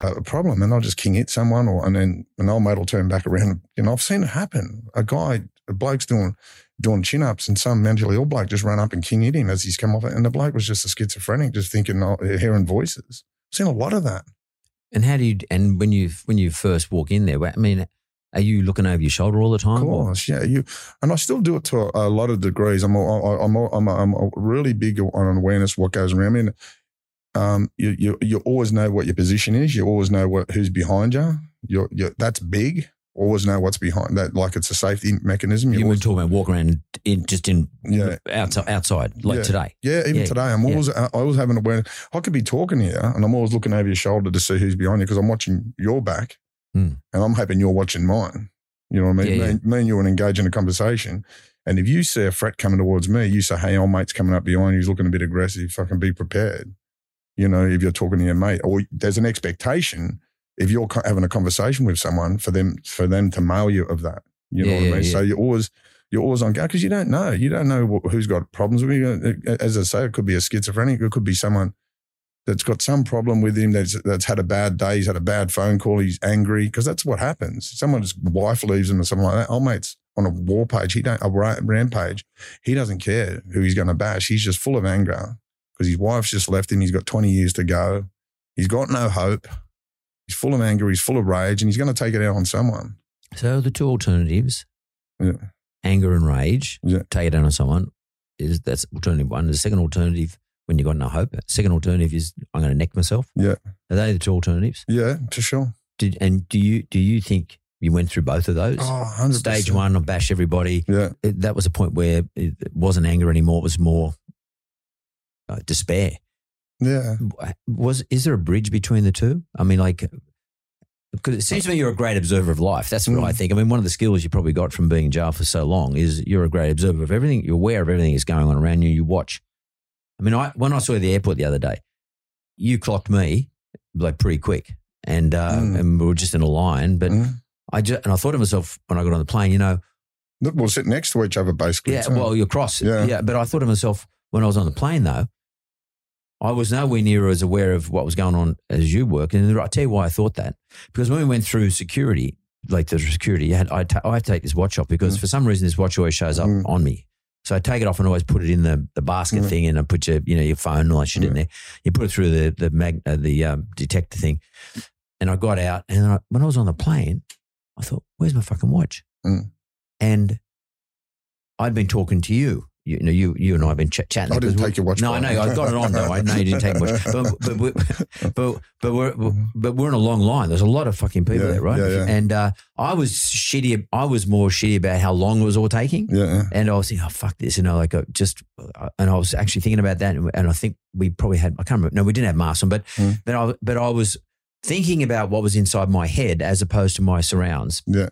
A problem and I'll just king hit someone or and then an old mate will turn back around. You know, I've seen it happen. A guy, a bloke's doing doing chin ups and some mentally ill bloke just ran up and king hit him as he's come off it. And the bloke was just a schizophrenic, just thinking, oh, hearing voices. I've seen a lot of that. And how do you? And when you when you first walk in there, I mean, are you looking over your shoulder all the time? Of course, yeah. You and I still do it to a, a lot of degrees. I'm a, I'm a, I'm I'm a really big on awareness of what goes around me. And, um, you, you you always know what your position is. You always know what who's behind you. You're, you're, that's big. Always know what's behind that. Like it's a safety mechanism. You were always, talking about walking around in just in Yeah. outside outside like Yeah. today. Yeah, even Yeah, today, I'm yeah. always I always have an awareness. I could be talking here, and I'm always looking over your shoulder to see who's behind you because I'm watching your back, Hmm. and I'm hoping you're watching mine. You know what I mean? Yeah, me, me and you are engage in a conversation, and if you see a threat coming towards me, you say, "Hey, old mate's coming up behind you. He's looking a bit aggressive. Fucking be prepared." You know, if you're talking to your mate, or there's an expectation if you're having a conversation with someone for them for them to mail you of that. You know Yeah, what I yeah, mean? So you're always you're always on guard because you don't know. You don't know wh- who's got problems with you. Uh, uh, as I say, it could be a schizophrenic. It could be someone that's got some problem with him. That's that's had a bad day. He's had a bad phone call. He's angry because that's what happens. Someone's wife leaves him or something like that. Oh, mate's on a war page. He don't a rampage. He doesn't care who he's going to bash. He's just full of anger because his wife's just left him. He's got twenty years to go. He's got no hope. He's full of anger. He's full of rage, and he's going to take it out on someone. So the two alternatives, Yeah. anger and rage, Yeah. take it out on someone, is that's alternative one. The second alternative, when you've got no hope, second alternative is I'm going to neck myself. Yeah. Are they the two alternatives? Yeah, for sure. Did and do you do you think you went through both of those? Oh, 100%. Stage one, I bash everybody. Yeah. It- that was a point where it wasn't anger anymore. It was more uh, despair. Yeah. Was is there a bridge between the two? I mean, like, because it seems to me you're a great observer of life. That's what Mm. I think. I mean, one of the skills you probably got from being in jail for so long is you're a great observer of everything. You're aware of everything that's going on around you. You watch. I mean, I when I saw you at the airport the other day, you clocked me like pretty quick, and uh, Mm. and we were just in a line. But Mm. I just and I thought to myself when I got on the plane, you know, We'll sit next to each other, basically. yeah, so- well, you're cross. Yeah. Yeah. But I thought to myself when I was on the plane, though, I was nowhere near as aware of what was going on as you were. And I'll tell you why I thought that. Because when we went through security, like the security, you had, I, ta- I had to take this watch off because for some reason this watch always shows up Mm. on me. So I take it off and always put it in the, the basket Mm. thing and I put your, you know, your phone and all that shit in Mm. there. You put it through the, the mag, uh, the um, detector thing. And I got out and I, when I was on the plane, I thought, where's my fucking watch? Mm. And I'd been talking to you. You know, you you and I have been ch- chatting. I didn't take your watch No, I know. I got it on though. I know you didn't take much, but but we're, but but we're but we're in a long line. There's a lot of fucking people Yeah, there, right? yeah, yeah. And uh, I was shitty. I was more shitty about how long it was all taking. Yeah. And I was thinking, oh fuck this, you know, like uh, just, uh, and I was actually thinking about that, and I think we probably had, I can't remember, no, we didn't have masks on, but Mm. but I but I was thinking about what was inside my head as opposed to my surrounds, Yeah.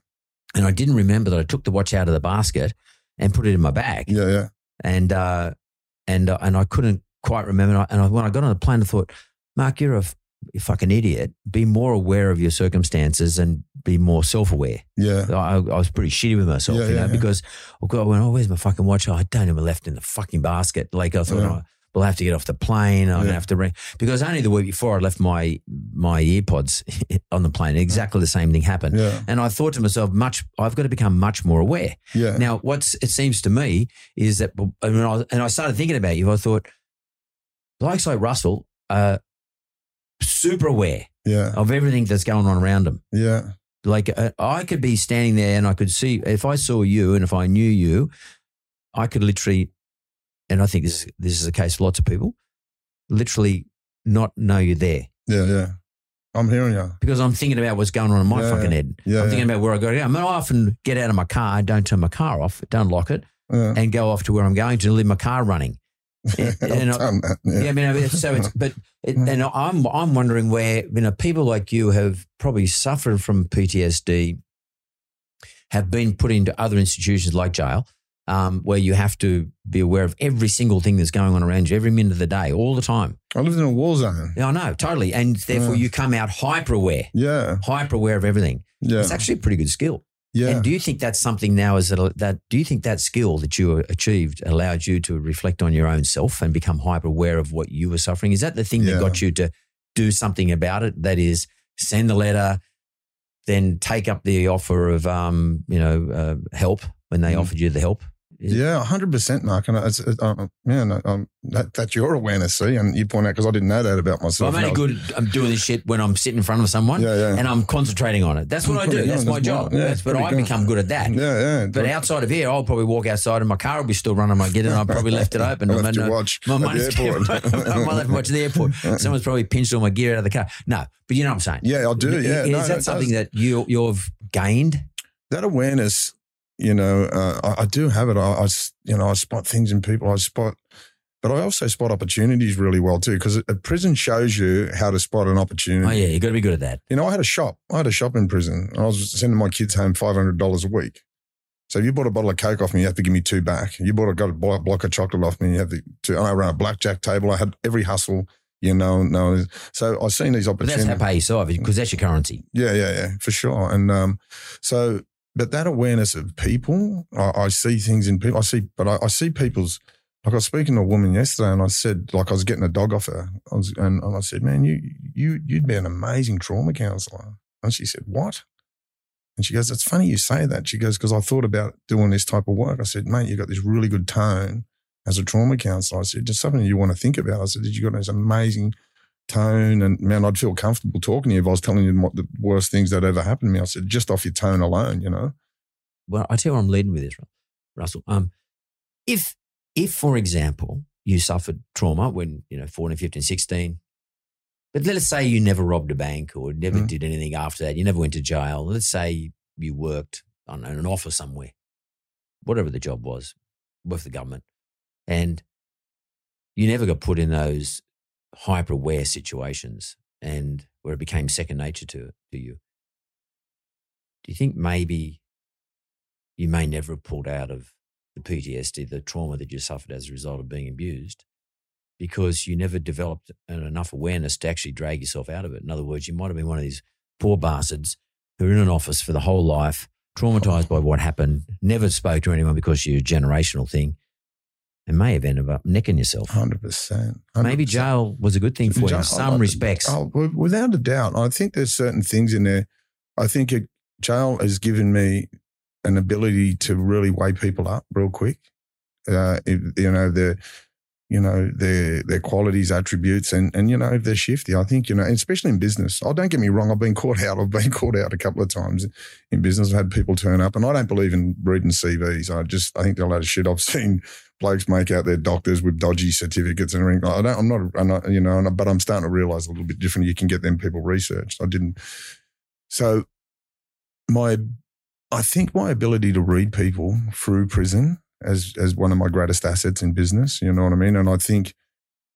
and I didn't remember that I took the watch out of the basket and put it in my bag, Yeah. Yeah. And uh, and uh, and I couldn't quite remember. And I, and I, when I got on the plane, I thought, Mark, you're a, f- you fucking idiot. Be more aware of your circumstances and be more self aware. Yeah. I, I was pretty shitty with myself, Yeah, you know, yeah, yeah. because oh God, I went, oh, where's my fucking watch? Oh, I don't even left in the fucking basket. Like I thought, Yeah. oh, we'll have to get off the plane. I'm Yeah. gonna have to ring because only the week before I left my my earpods on the plane. Exactly the same thing happened. Yeah. And I thought to myself, much I've got to become much more aware. Yeah. Now, what's it seems to me is that, and I, and I started thinking about you. I thought, blokes like Russell are super aware Yeah. of everything that's going on around them. Yeah. Like uh, I could be standing there and I could see if I saw you and if I knew you, I could literally, and I think this is, this is the case for lots of people, literally not know you're there Yeah. Yeah. I'm hearing you. because I'm thinking about what's going on in my Yeah, fucking head. yeah, I'm thinking yeah. about where I got to go. I mean, I often get out of my car, don't turn my car off, don't lock it, Yeah. and go off to where I'm going to leave my car running. and I've I- that. Yeah, Yeah. I mean, I mean, so it's but it, and I'm I'm wondering where you know people like you have probably suffered from PTSD have been put into other institutions like jail, um, where you have to be aware of every single thing that's going on around you every minute of the day, all the time. I lived in a war zone. Yeah, I know, totally. And therefore, Yeah. you come out hyper aware, Yeah, hyper aware of everything. yeah, It's actually a pretty good skill. yeah. And do you think that's something now? Is that, that do you think that skill that you achieved allowed you to reflect on your own self and become hyper aware of what you were suffering? Is that the thing Yeah. that got you to do something about it? That is, send the letter, then take up the offer of um, you know uh, help when they Mm. offered you the help. Yeah, hundred percent, Mark. And it's, it's, um, yeah, no, um, that, that's your awareness, see, and you point out because I didn't know that about myself. I'm only good. I'm doing this shit when I'm sitting in front of someone, Yeah, yeah. and I'm concentrating on it. That's what I do. That's my job. yeah, That's but I good. become good at that. Yeah, yeah. But outside of here, I'll probably walk outside and my car will be still running. I get in. I probably left it open. I left not- watch my at the airport. I might left my watch at the airport. Someone's probably pinched all my gear out of the car. No, but you know what I'm saying. Yeah, I do. Yeah, Is No, that something does. that you you've gained? that awareness, you know, uh, I, I do have it. I, I you know, I spot things in people. I spot, but I also spot opportunities really well too. Because a prison shows you how to spot an opportunity. Oh yeah, you got to be good at that. You know, I had a shop. I had a shop in prison. And I was sending my kids home five hundred dollars a week. So if you bought a bottle of Coke off me, you have to give me two back. You bought a got a block, of chocolate off me, you have to. Two, I ran a blackjack table. I had every hustle. You know, no. So I've seen these opportunities. But that's how pay yourself because that's your currency. Yeah, yeah, yeah, for sure. And um, so, but that awareness of people, I, I see things in people. I see, but I, I see people's. Like I was speaking to a woman yesterday, and I said, like I was getting a dog off her, I was, and, and I said, man, you you you'd be an amazing trauma counselor. And she said, what? And she goes, it's funny you say that. She goes, because I thought about doing this type of work. I said, mate, you've got this really good tone as a trauma counselor. I said, just something you want to think about. I said, did you got this amazing tone and man, I'd feel comfortable talking to you if I was telling you what the worst things that ever happened to me. I said, just off your tone alone, you know? Well, I tell you where I'm leading with this, Russell. Um, if if for example you suffered trauma when you know 14, 15, 16, but let's say you never robbed a bank or never Mhm. did anything after that, you never went to jail. Let's say you worked on an office somewhere, whatever the job was, with the government, and you never got put in those hyper aware situations and where it became second nature to to you. Do you think maybe you may never have pulled out of the PTSD, the trauma that you suffered as a result of being abused, because you never developed enough awareness to actually drag yourself out of it. In other words, you might have been one of these poor bastards who are in an office for the whole life, traumatized by what happened, never spoke to anyone because you're a generational thing, and may have ended up necking yourself. 100%. 100%. Maybe jail was a good thing for you in some oh, respects. Oh, without a doubt. I think there's certain things in there. I think it, jail has given me an ability to really weigh people up real quick. Uh, you know, their, you know, their, their qualities, attributes, and, and, you know, if they're shifty, I think, you know, especially in business. Oh, don't get me wrong. I've been caught out. I've been caught out a couple of times in business. I've had people turn up and I don't believe in reading CVs. I just, I think they're a load of shit. I've seen blokes make out their doctors with dodgy certificates and everything. I don't, I'm not, I'm not, you know, but I'm starting to realize a little bit different. You can get them people researched. I didn't. So my, I think my ability to read people through prison as, as one of my greatest assets in business, you know what I mean? And I think,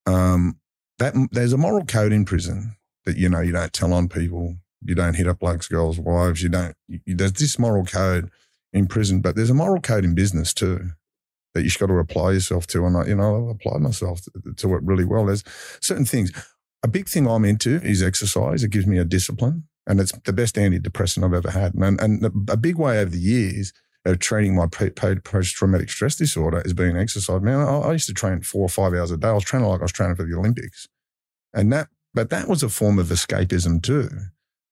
um, that there's a moral code in prison that, you know, you don't tell on people. You don't hit up blokes, girls, wives. You don't, you, there's this moral code in prison, but there's a moral code in business too that you've got to apply yourself to. And I, you know, I've applied myself to, to it really well. There's certain things. A big thing I'm into is exercise. It gives me a discipline, and it's the best antidepressant I've ever had. And and a big way over the years of treating my post traumatic stress disorder is being exercise. Man, I, I used to train four or five hours a day. I was training like I was training for the Olympics, and that. But that was a form of escapism too.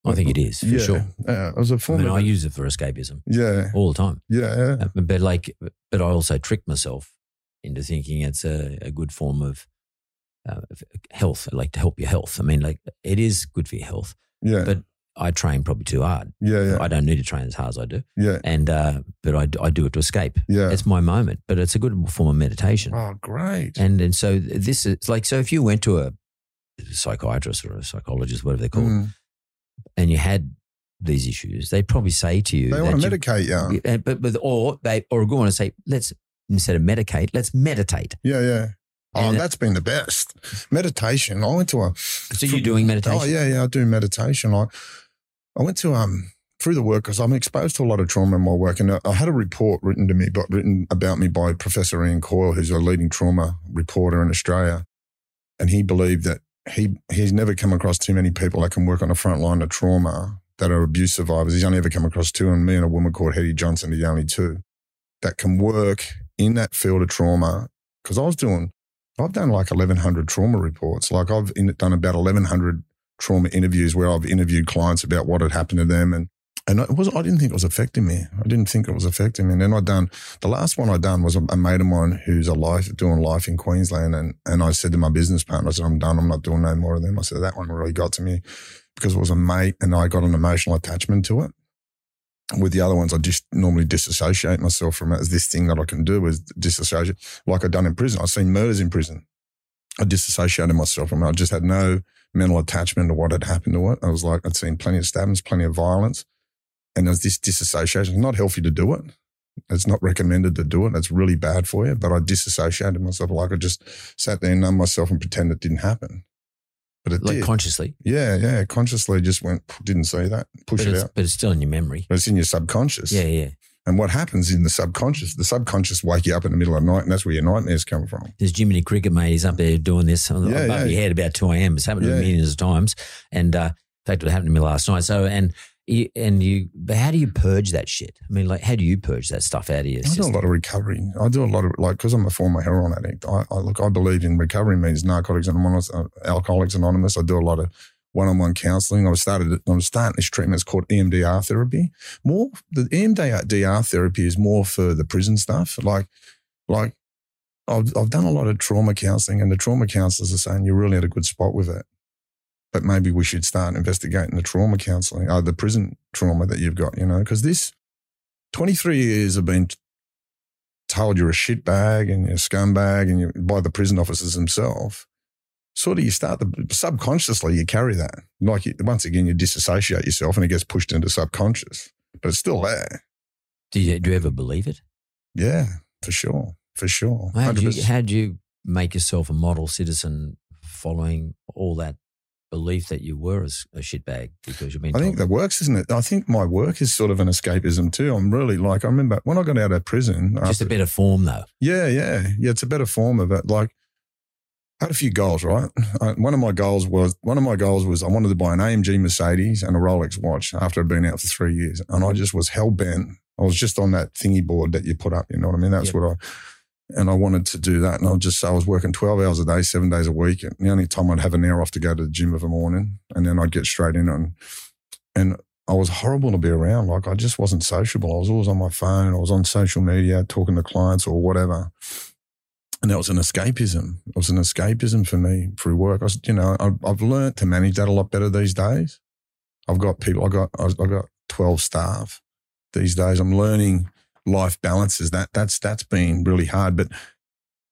I think it is for yeah, sure. Yeah, it was a I form mean, of I use it for escapism yeah, all the time. yeah, yeah. Uh, but like, but I also trick myself into thinking it's a, a good form of uh, health, like to help your health. I mean, like it is good for your health, yeah, but I train probably too hard. yeah, yeah, I don't need to train as hard as I do, yeah, and uh, but I, I do it to escape. yeah. It's my moment, but it's a good form of meditation. Oh, great. And and so this is like so if you went to a psychiatrist or a psychologist, whatever they're called, Mm. and you had these issues, they'd probably say to you, They want to medicate you. yeah, but but or they or go on and say, let's instead of medicate, let's meditate. Yeah, yeah. Oh, that's been the best. Meditation. I went to a. So you're doing meditation? Oh, yeah, yeah. I do meditation. I, I went to um through the work, because I'm exposed to a lot of trauma in my work, and I, I had a report written to me, but written about me by Professor Ian Coyle, who's a leading trauma reporter in Australia, and he believed that he he's never come across too many people that can work on the front line of trauma that are abuse survivors. He's only ever come across two, and me and a woman called Hetty Johnston are the only two that can work in that field of trauma. Because I was doing, I've done like 1,100 trauma reports. Like I've in, done about 1,100 trauma interviews where I've interviewed clients about what had happened to them and and it was I didn't think it was affecting me. I didn't think it was affecting me. And then I done the last one I done was a, a mate of mine who's a life doing life in Queensland, and and I said to my business partner, I said I'm done. I'm not doing no more of them. I said that one really got to me because it was a mate, and I got an emotional attachment to it. With the other ones, I just normally disassociate myself from it as this thing that I can do is disassociate, like I've done in prison. I've seen murders in prison. I disassociated myself from it. I just had no mental attachment to what had happened to it. I was like, I'd seen plenty of stabbings, plenty of violence. And there's this disassociation. It's not healthy to do it. It's not recommended to do it. It's really bad for you. But I disassociated myself. Like I just sat there and numbed myself and pretend it didn't happen. But it Like did. consciously. yeah, yeah. Consciously just went, didn't see that, push But it out. but it's still in your memory. But it's in your subconscious. Yeah, yeah. And what happens in the subconscious, the subconscious wake you up in the middle of the night, and that's where your nightmares come from. There's Jiminy Cricket, mate. He's up there doing this Yeah, above yeah. your head about 2 a.m. It's happened to Yeah. me millions of times. And uh, in fact, it happened to me last night. So, and you, and you, but how do you purge that shit? I mean, like, how do you purge that stuff out of your I do a lot of recovery. I do a lot of like because I'm a former heroin addict. I, I look. I believe in recovery means Narcotics Anonymous, uh, Alcoholics Anonymous. I do a lot of one-on-one counselling. I was started. I was starting this treatment. It's called EMDR therapy. More the EMDR therapy is more for the prison stuff. Like, like I've I've done a lot of trauma counselling, and the trauma counsellors are saying you're really at a good spot with it. But maybe we should start investigating the trauma counselling, uh, the prison trauma that you've got. You know, because this 23 years have been told you're a shitbag and you're a scumbag and you by the prison officers themselves, sort of you start the subconsciously you carry that. Like you, once again, you disassociate yourself and it gets pushed into subconscious, but it's still there. Do you, do you ever believe it? Yeah, for sure, for sure. How do you, how do you make yourself a model citizen following all that belief that you were as a shitbag because you've been I think that works, isn't it? I think my work is sort of an escapism too. I'm really like I remember when I got out of prison. just a better form though. Yeah, yeah, yeah. It's a better form of it. Like, I had a few goals, right? One of my goals was one of my goals was I wanted to buy an AMG Mercedes and a Rolex watch after I'd been out for three years, and I mm-hmm. just was hell bent. I was just on that thingy board that you put up. You know what I mean? That's Yep. what I. And I wanted to do that, and I just I was working twelve hours a day, seven days a week. And the only time I'd have an hour off to go to the gym of a morning, and then I'd get straight in and and I was horrible to be around. Like I just wasn't sociable. I was always on my phone. I was on social media talking to clients or whatever. And that was an escapism. It was an escapism for me through work. I was, you know, I, I've learned to manage that a lot better these days. I've got people. I got I got twelve staff these days. I'm learning life balances. That that's that's been really hard. But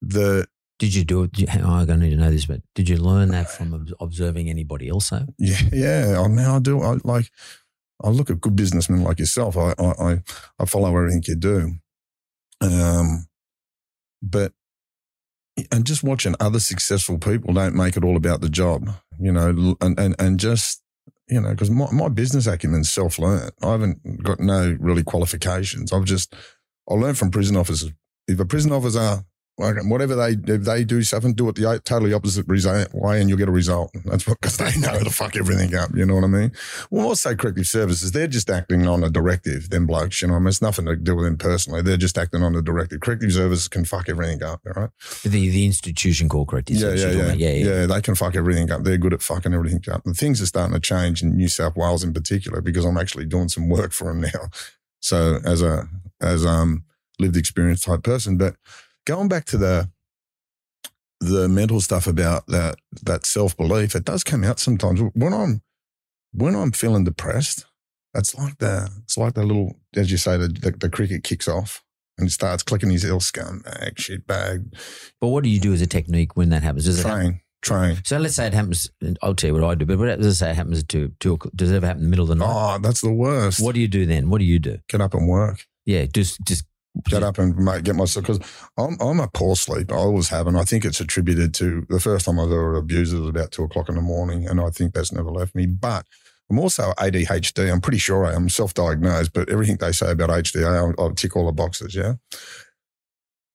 the Did you do it? did you- hang on, I'm going to need to know this, but did you learn that from observing anybody else? Though? Yeah, yeah. I mean, I do. I like. I look at good businessmen like yourself. I, I, I, I follow everything you do. Um, but and just watching other successful people don't make it all about the job, you know, and and and just you know, because my, my business acumen's self learned. I haven't got no really qualifications. I've just I learned from prison officers. If a prison officer whatever they if they do something, do it the totally opposite result way, and you'll get a result. That's what because they know to fuck everything up. You know what I mean? Well, say corrective services, they're just acting on a directive. Them blokes, you know, I mean, it's nothing to do with them personally. They're just acting on a directive. Corrective services can fuck everything up. All right? The the institution called corrective Yeah, services yeah, you're yeah, yeah, yeah. They can fuck everything up. They're good at fucking everything up. And things are starting to change in New South Wales in particular because I'm actually doing some work for them now. So as a as um lived experience type person, but going back to the the mental stuff about that that self belief, it does come out sometimes when I'm when I'm feeling depressed. It's like the it's like the little as you say the the, the cricket kicks off and starts clicking his heel scumbag shit bag But what do you do as a technique when that happens? Does it happen? train train. So let's say it happens. I'll tell you what I do. But let's say it happens to two. Does it ever happen in the middle of the night? Oh, that's the worst. What do you do then? What do you do? Get up and work. Yeah, just just Get up and mate, get myself because I'm I'm a poor sleep. I always have, and I think it's attributed to the first time I was ever abused it was about two o'clock in the morning, and I think that's never left me. But I'm also ADHD. I'm pretty sure I am self diagnosed, but everything they say about HDA, I'll, I'll tick all the boxes. Yeah.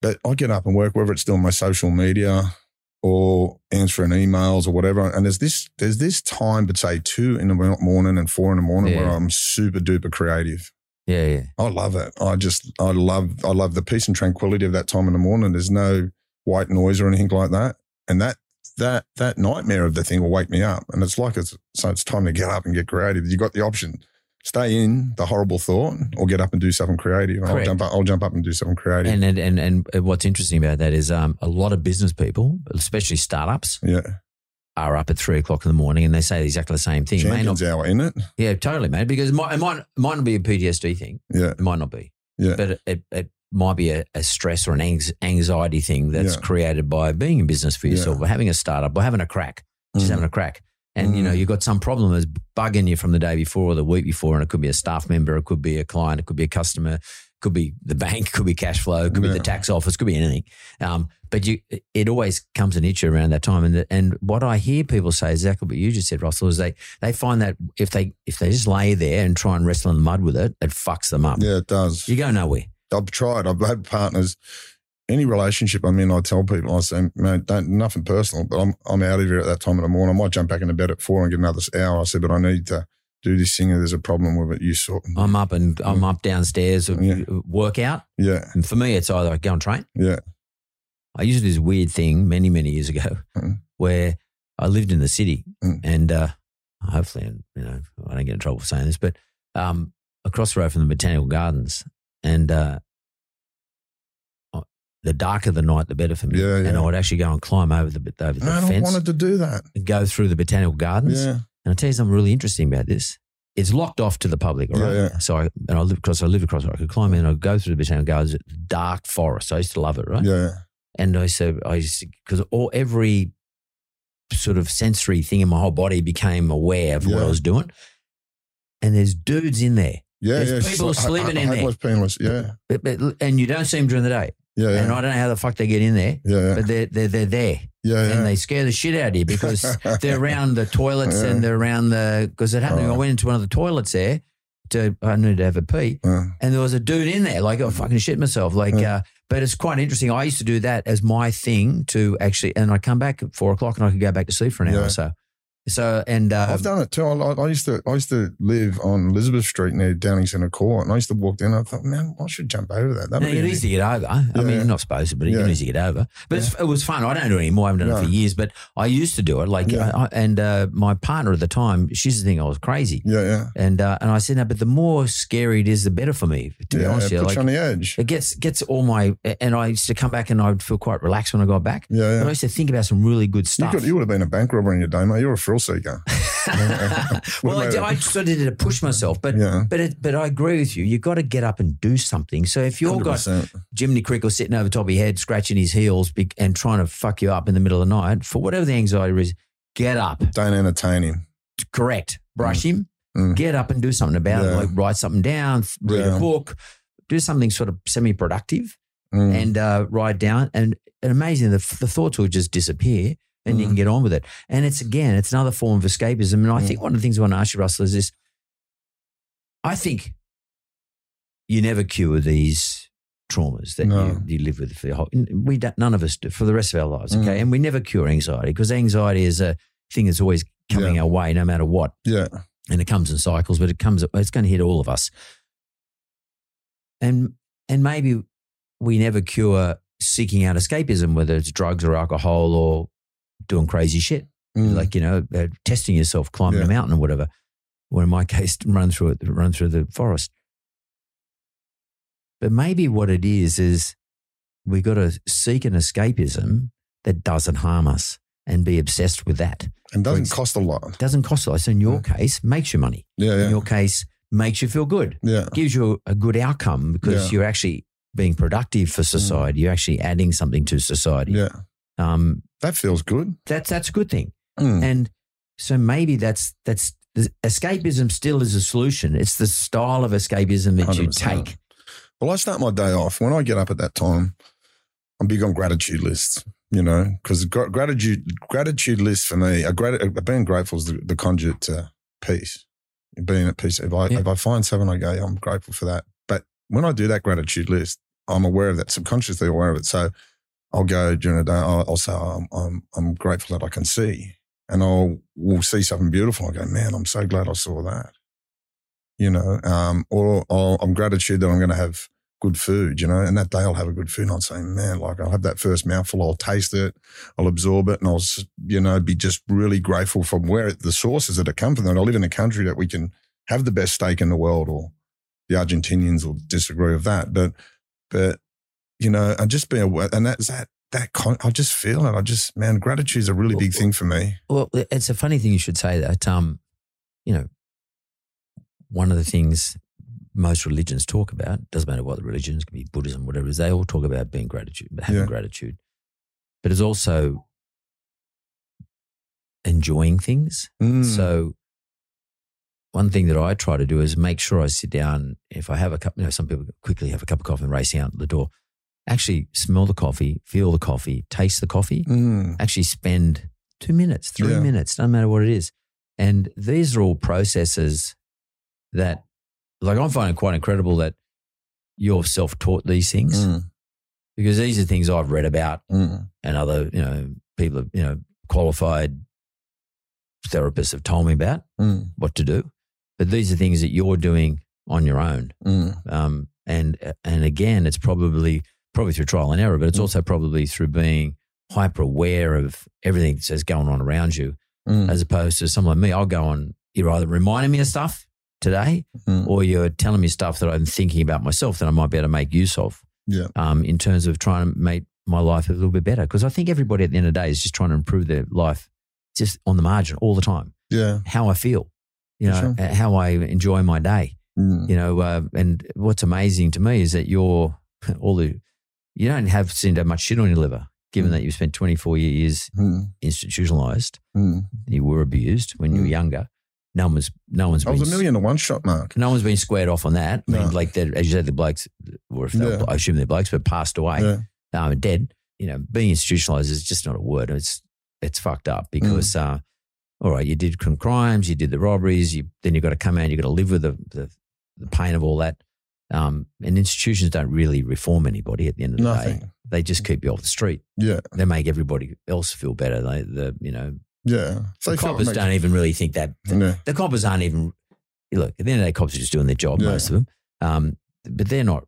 But I get up and work, whether it's doing my social media or answering emails or whatever. And there's this, there's this time, but say two in the morning and four in the morning where I'm super duper creative. Yeah, yeah. I love it. I just, I love, I love the peace and tranquility of that time in the morning. There's no white noise or anything like that. And that, that, that nightmare of the thing will wake me up. And it's like it's, so it's time to get up and get creative. You got the option, stay in the horrible thought or get up and do something creative. And I'll jump up, I'll jump up and do something creative. And, and and and what's interesting about that is um, a lot of business people, especially startups, yeah. Are up at three o'clock in the morning and they say exactly the same thing. It may not, Champions hour, in it? yeah, totally, mate. Because it might, it might might not be a PTSD thing. Yeah. It might not be, Yeah. but it, it, it might be a, a stress or an anxiety thing that's Yeah. created by being in business for yourself or having a startup or having a crack, just Mhm. having a crack. And you know Mhm. you've got some problem that's bugging you from the day before or the week before, and it could be a staff member, it could be a client, it could be a customer, could be the bank, could be cash flow, could be the tax office, could be anything. Um, but you, it always comes an itch around that time. And and what I hear people say exactly what you just said, Russell, is they they find that if they if they just lay there and try and wrestle in the mud with it, it fucks them up. Yeah, it does. You go nowhere. I've tried. I've had partners. Any relationship I'm in, I tell people, I say, man, don't, nothing personal, but I'm I'm out of here at that time of the morning. I might jump back into bed at four and get another hour. I said, but I need to do this thing. There's a problem with it. You sort. I'm up and I'm up downstairs, Yeah. workout. Yeah, And for me, it's either I go and train. yeah, I used to do this weird thing many, many years ago Mm. where I lived in the city Mm. and uh, hopefully, you know, I don't get in trouble for saying this, but um, across the road from the Botanical Gardens and uh, the darker the night, the better for me. Yeah, And I would actually go and climb over the, over the I don't wanted to do that. go through the Botanical Gardens. Yeah, And I'll tell you something really interesting about this. It's locked off to the public, all Yeah, right? yeah. So I, and I live across, I live across, I could climb in, I'd go through the Botanical Gardens, dark forest. I used to love it, right? yeah, And I said, I just, because all every sort of sensory thing in my whole body became aware of what I was doing. And there's dudes in there, yeah, There's yeah. people like- sleeping in there. hopeless, painless. Yeah, but, but, and you don't see them during the day. yeah, yeah, And I don't know how the fuck they get in there, yeah, yeah, but they're, they're, they're there. Yeah, yeah. And they scare the shit out of you because they're around the toilets Yeah. and they're around the, because it happened. I Oh. went into one of the toilets there to, I needed to have a pee. Uh, and there was a dude in there, like I fucking shit myself. Like, Yeah. uh, but it's quite interesting. I used to do that as my thing to actually, and I'd come back at four o'clock and I could go back to sleep for an hour or so. So, and uh, I've done it too. I, I used to I used to live on Elizabeth Street near Downing Centre Court, and I used to walk down. I thought, man, I should jump over that. That no, would you're easy to get over. I mean, yeah. not supposed to, but you Yeah. can easy to get over. But it's, it was fun. I don't do it anymore. I haven't done it for years, but I used to do it. Like, Yeah. I, and uh, my partner at the time, she's the thing I was crazy. Yeah, yeah. And uh, and I said, no, but the more scary it is, the better for me. To be honest, it you. puts like you on the edge. it gets gets all my. And I used to come back and I'd feel quite relaxed when I got back. Yeah, But I used to think about some really good You, stuff. could, you would have been a bank robber in your day, mate. You're a thrill seeker. well, I, did, I sort of did it to push myself, but Yeah. but it, but I agree with you. You've got to get up and do something. So if you've got 100%. Jiminy Crickle sitting over top of your head, scratching his heels and trying to fuck you up in the middle of the night for whatever the anxiety is, get up. Don't entertain him. Correct. Brush him. Mm. Get up and do something about it. Like write something down, read a book, do something sort of semi-productive, Mm. and uh, write down. And, and amazing, the, the thoughts will just disappear. And you Mm. can get on with it. And it's again, it's another form of escapism. And I Mm. think one of the things I want to ask you, Russell, is this I think you never cure these traumas that No. you, you live with for your whole. We don't, none of us do for the rest of our lives. Okay, Mm. and we never cure anxiety because anxiety is a thing that's always coming Yeah. our way, no matter what, yeah. and it comes in cycles. But it comes, it's going to hit all of us, and and maybe we never cure seeking out escapism, whether it's drugs or alcohol or doing crazy shit Mm. like you know, uh, testing yourself, climbing Yeah. a mountain or whatever. Or in my case, run through it, run through the forest. But maybe what it is is we got to seek an escapism that doesn't harm us and be obsessed with that. and doesn't cost a lot. Doesn't cost us. So in your case, makes you money. Yeah, In yeah. your case, makes you feel good. Yeah. Gives you a, a good outcome because Yeah. Mm. you're actually being productive for society. You're actually adding something to society. Yeah. Um, That feels good. that's that's a good thing. Mm. And so maybe that's that's escapism still is a solution. It's the style of escapism that you 100%. take. Well, I start my day off when I get up at that time. I'm big on gratitude lists, you know, because gr- gratitude gratitude lists for me, a grat- being grateful is the, the conduit to peace. being at peace. If I Yeah. if I find something, I go, I'm grateful for that. But when I do that gratitude list, I'm aware of that, subconsciously aware of it. So I'll go during the day. I'll, I'll say, I'm, I'm I'm grateful that I can see, and I'll will see something beautiful. I go, man, I'm so glad I saw that. You know, um, or I'll, I'm gratitude that I'm going to have good food. You know, and that day I'll have a good food. And I'll say, man, like I'll have that first mouthful. I'll taste it. I'll absorb it, and I'll you know be just really grateful from where the sources that it come from. That I live in a country that we can have the best steak in the world, or the Argentinians will disagree with that, but but you know, and just be aware, and that's that that con- I just feel it. I just man, gratitude is a really big thing for me. Well, it's a funny thing you should say that. Um, you know, one of the things most religions talk about doesn't matter what the religions can be Buddhism, whatever it is. They all talk about being gratitude, having Yeah. gratitude, but it's also enjoying things. Mm. So one thing that I try to do is make sure I sit down. If I have a cup, you know, some people quickly have a cup of coffee and racing out the door. Actually, smell the coffee, feel the coffee, taste the coffee. Mm. Actually, spend two minutes, three Yeah. minutes, no matter what it is. And these are all processes that, like, I'm finding quite incredible that you're self-taught these things Mm. because these are things I've read about Mm. and other, you know, people, you know, qualified therapists have told me about Mm. what to do. But these are things that you're doing on your own. Mm. Um, and and again, it's probably probably through trial and error, but it's Mm. also probably through being hyper aware of everything that's going on around you, Mm. as opposed to someone like me. I'll go on. You're either reminding me of stuff today, Mm. or you're telling me stuff that I'm thinking about myself that I might be able to make use of. Yeah. Um, in terms of trying to make my life a little bit better, because I think everybody at the end of the day is just trying to improve their life, just on the margin all the time. Yeah. How I feel, you know, sure. uh, how I enjoy my day Mm. you know, uh, and what's amazing to me is that you're all the, you don't have seem to have much shit on your liver, given Mm. that you spent 24 years Mm. institutionalized, Mm. you were abused when you were Mm. younger. No one's, no one's I was been, a million to one shot, Mark. no one's been squared off on that. I mean, No. like that, as you said, the blokes, or if Yeah. I assume they're blokes, but passed away, Yeah. um, dead. You know, being institutionalized is just not a word. It's it's fucked up because, Mm. uh, all right, you did crimes, you did the robberies, you then you got to come out, you got to live with the, the the pain of all that. Um, and institutions don't really reform anybody at the end of the day. They just keep you off the street. Yeah. They make everybody else feel better. They, the you know, Yeah. So the coppers don't even really think that. Yeah. The coppers aren't even. Look, at the end of the day, cops are just doing their job, Yeah. most of them. Um, but they're not.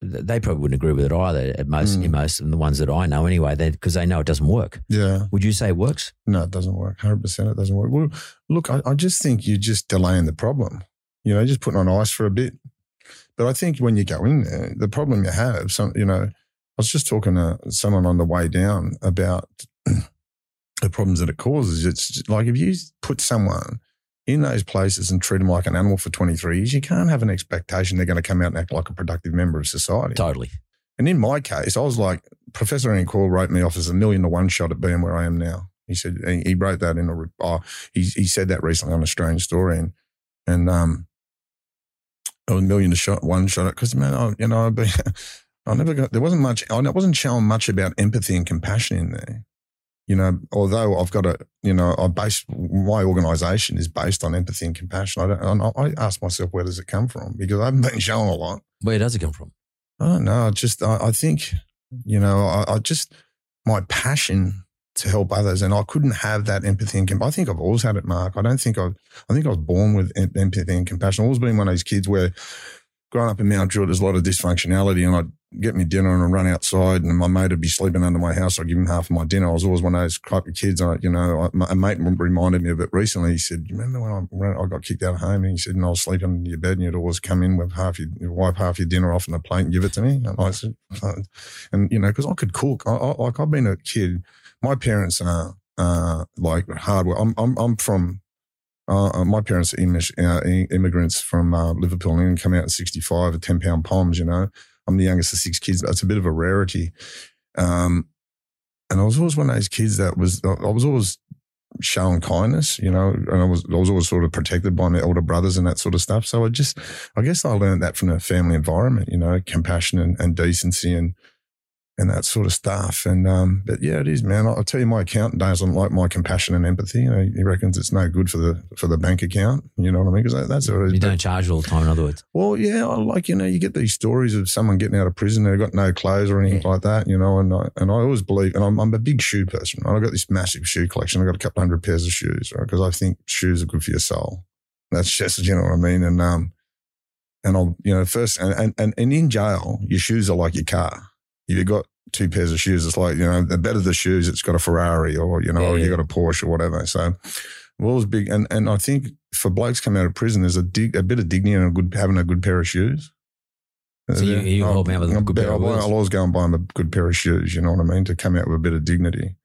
They probably wouldn't agree with it either. At most, Mm. in most of the ones that I know anyway, because they know it doesn't work. Yeah. Would you say it works? No, it doesn't work. 100% it doesn't work. Well, look, I, I just think you're just delaying the problem. You know, just putting on ice for a bit. But I think when you go in there, the problem you have, some, you know, I was just talking to someone on the way down about the problems that it causes. It's like if you put someone in those places and treat them like an animal for 23 years, you can't have an expectation they're going to come out and act like a productive member of society. Totally. And in my case, I was like, Professor Ian Coyle wrote me off as a million to one shot at being where I am now. He said he wrote that in a oh, he he said that recently on Australian Story and and um a million to shot one shot because man I, you know I've been, I never got there wasn't much I wasn't showing much about empathy and compassion in there. You know, although I've got a, you know, I base my organisation is based on empathy and compassion. I don't. I I ask myself, where does it come from? Because I haven't been shown a lot. Where does it come from? I don't know. I just, I, I think, you know, I, I just, my passion to help others, and I couldn't have that empathy and compassion. I think I've always had it, Mark. I don't think I've, I think I was born with em- empathy and compassion. I've always been one of those kids where, growing up in Mount Druitt, there's a lot of dysfunctionality, and I'd get me dinner and I'd run outside, and my mate would be sleeping under my house. I'd give him half of my dinner. I was always one of those type of kids. I, you know, a mate reminded me of it recently. He said, "You remember when I, I got kicked out of home?" And he said, "And I was sleeping in your bed, and you'd always come in with half your, wipe half your dinner off on the plate and give it to me." And I said, and you know, because I could cook. I, I, like I've been a kid. My parents are uh, like hard work. I'm, I'm, I'm from. Uh, uh, my parents are immi- uh, immigrants from uh, Liverpool and come out at 65 at 10 pound poms, you know. I'm the youngest of six kids. It's a bit of a rarity. Um, and I was always one of those kids that was, I was always showing kindness, you know, and I was, I was always sort of protected by my older brothers and that sort of stuff. So I just, I guess I learned that from a family environment, you know, compassion and, and decency and, and that sort of stuff. And um, but yeah, it is, man. I'll tell you, my accountant doesn't like my compassion and empathy. You know, he reckons it's no good for the for the bank account. You know what I mean? Because that's what. You don't charge all the time, in other words. well, yeah, I like you know, you get these stories of someone getting out of prison, they've got no clothes or anything like that, you know, and I, and I always believe, and I'm, I'm a big shoe person. I've got this massive shoe collection. I've got a couple hundred pairs of shoes, right? Because I think shoes are good for your soul. That's just, you know what I mean? And um, and I'll, you know, first, and and and, and in jail, your shoes are like your car. If you've got two pairs of shoes, it's like you know, the better the shoes, it's got a Ferrari or you know, Yeah, or you yeah. got a Porsche or whatever. So. Well, was big, and and I think for blokes coming out of prison, there's a dig, a bit of dignity in a good having a good pair of shoes. So you- you I'll- hold me out with a good pair of I'll, wheels. I'll always go and buy them a good pair of shoes. You know what I mean? To come out with a bit of dignity.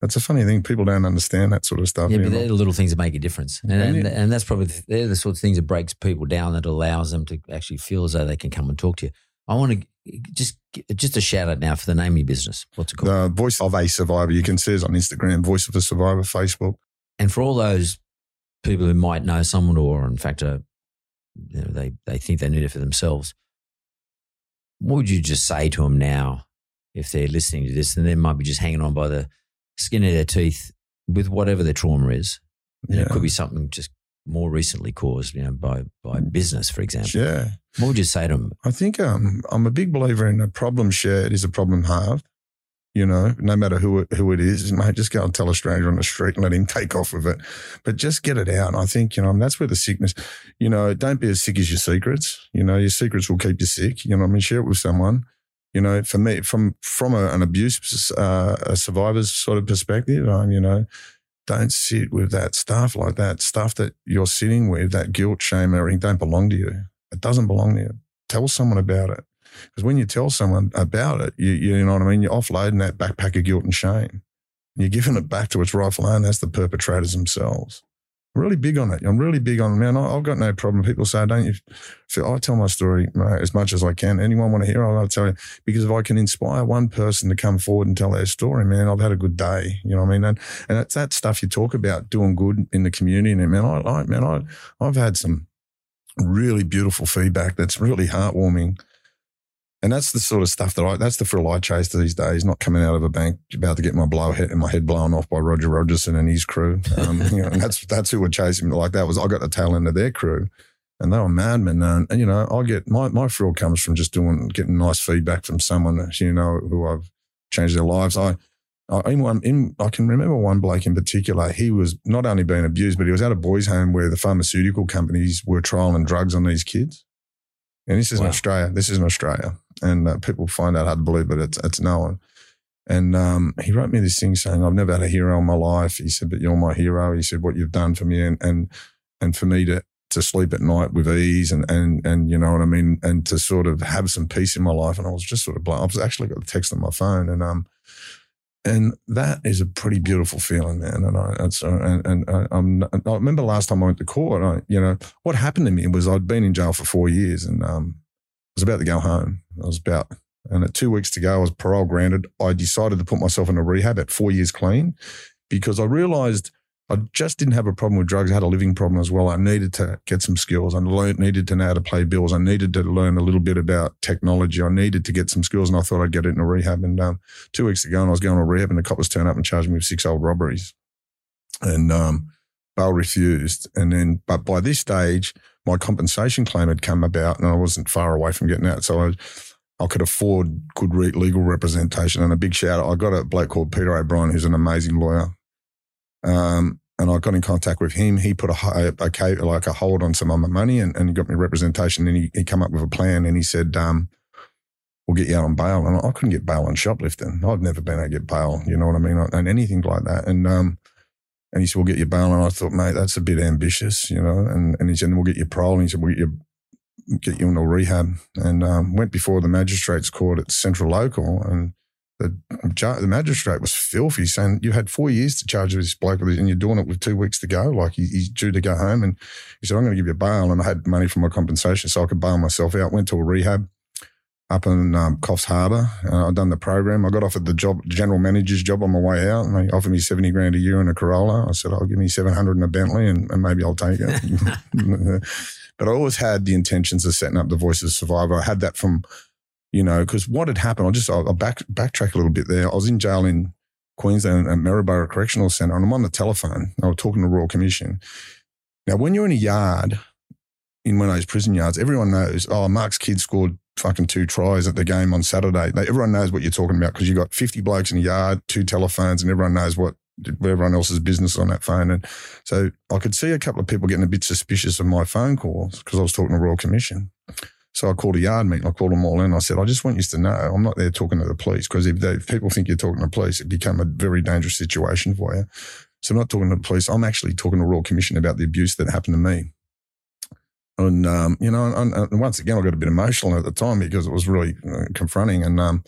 That's a funny thing. People don't understand that sort of stuff. Yeah, but know? they're the little things that make a difference, and And and, that's probably they're the sorts of things that breaks people down that allows them to actually feel as though they can come and talk to you. I want to just just a shout out now for the name of your business. What's it called? the voice of a survivor. You can see us on Instagram, voice of a survivor, Facebook. and for all those people who might know someone or in fact uh, you know, they, they think they need it for themselves what would you just say to them now if they're listening to this and they might be just hanging on by the skin of their teeth with whatever their trauma is And it could be something just more recently caused you know by by business for example Yeah. what would you say to them I think um, I'm a big believer in a problem shared is a problem halved. You know, no matter who it, who it is, mate, just go and tell a stranger on the street and let him take off with it. But just get it out. I think, you know, and that's where the sickness, you know, don't be as sick as your secrets. You know, your secrets will keep you sick. You know, what I mean, share it with someone. You know, for me, from from a, an abuse uh, a survivor's sort of perspective, um, you know, don't sit with that stuff like that stuff that you're sitting with, that guilt, shame, everything. Don't belong to you. It doesn't belong to you tell someone about it. Because when you tell someone about it, you, you know what I mean? You're offloading that backpack of guilt and shame. You're giving it back to its rightful owner. That's the perpetrators themselves. Really big on it. I'm really big on it, man. I've got no problem. People say, don't you feel, I tell my story mate, as much as I can. Anyone want to hear? I'll tell you. Because if I can inspire one person to come forward and tell their story, man, I've had a good day. You know what I mean? And, and that's that stuff you talk about, doing good in the community. And man, I, I man, I, I've had some really beautiful feedback that's really heartwarming. And that's the sort of stuff that I, that's the thrill I chase these days, not coming out of a bank about to get my blow head and my head blown off by Roger Rogerson and his crew. Um, you know, and that's, that's who were chasing me like that was, I got the tail end of their crew and they were madmen. And, and, you know, I get my, my thrill comes from just doing, getting nice feedback from someone, that, you know, who I've changed their lives. I, I, in one, in, I can remember one bloke in particular. He was not only being abused, but he was at a boys' home where the pharmaceutical companies were trialing drugs on these kids. And this is in Australia. This is in Australia, and uh, people find out hard to believe, but it's it's known. And um, he wrote me this thing saying, "I've never had a hero in my life." He said, "But you're my hero." He said, "What you've done for me, and and and for me to to sleep at night with ease, and and and you know what I mean, and to sort of have some peace in my life." And I was just sort of blown. I was actually got the text on my phone, and um, and that is a pretty beautiful feeling, man. And I, uh, and, and I, I remember last time I went to court, I, you know, what happened to me was I'd been in jail for four years and um, I was about to go home. I was about, and at two weeks to go, I was parole granted. I decided to put myself in a rehab at four years clean because I realized I just didn't have a problem with drugs. I had a living problem as well. I needed to get some skills. I learned, needed to know how to pay bills. I needed to learn a little bit about technology. I needed to get some skills, and I thought I'd get it in a rehab. And um, two weeks ago, and I was going to rehab, and the coppers turned up and charged me with six old robberies, and um, bail refused. And then, but by this stage, my compensation claim had come about, and I wasn't far away from getting out. So I. I could afford good legal representation and a big shout out. I got a bloke called Peter O'Brien, who's an amazing lawyer. Um, and I got in contact with him. He put a, a, a like a hold on some of my money and, and he got me representation. And he, he come up with a plan and he said, um, we'll get you out on bail. And I couldn't get bail on shoplifting. I've never been able to get bail, you know what I mean? And anything like that. And, um, and he said, we'll get you bail. And I thought, mate, that's a bit ambitious, you know? And, and he said, we'll get you parole. And he said, we'll get you, get you into rehab. And, um, went before the magistrates court at Central Local and, the, the magistrate was filthy, saying you had four years to charge this bloke with and you're doing it with two weeks to go. Like he, he's due to go home, and he said, "I'm going to give you a bail." And I had money for my compensation, so I could bail myself out. Went to a rehab up in um, Coffs Harbour. Uh, I'd done the program. I got offered the job, general manager's job on my way out, and they offered me seventy grand a year in a Corolla. I said, "I'll give me seven hundred in a Bentley, and, and maybe I'll take it." but I always had the intentions of setting up the Voices of Survivor. I had that from you know, because what had happened, I'll just, I'll, back, backtrack a little bit there. I was in jail in Queensland at Maryborough Correctional Centre and I'm on the telephone. I was talking to Royal Commission. Now, when you're in a yard, in one of those prison yards, everyone knows, oh, Mark's kid scored fucking two tries at the game on Saturday. Everyone knows what you're talking about because you've got 50 blokes in a yard, two telephones, and everyone knows what everyone else's business on that phone. And so I could see a couple of people getting a bit suspicious of my phone calls because I was talking to Royal Commission. So I called a yard meeting. I called them all in. I said, I just want you to know I'm not there talking to the police because if, if people think you're talking to the police, it become a very dangerous situation for you. So I'm not talking to the police. I'm actually talking to the Royal Commission about the abuse that happened to me. And, um, you know, and, and, once again, I got a bit emotional at the time because it was really uh, confronting. And, um,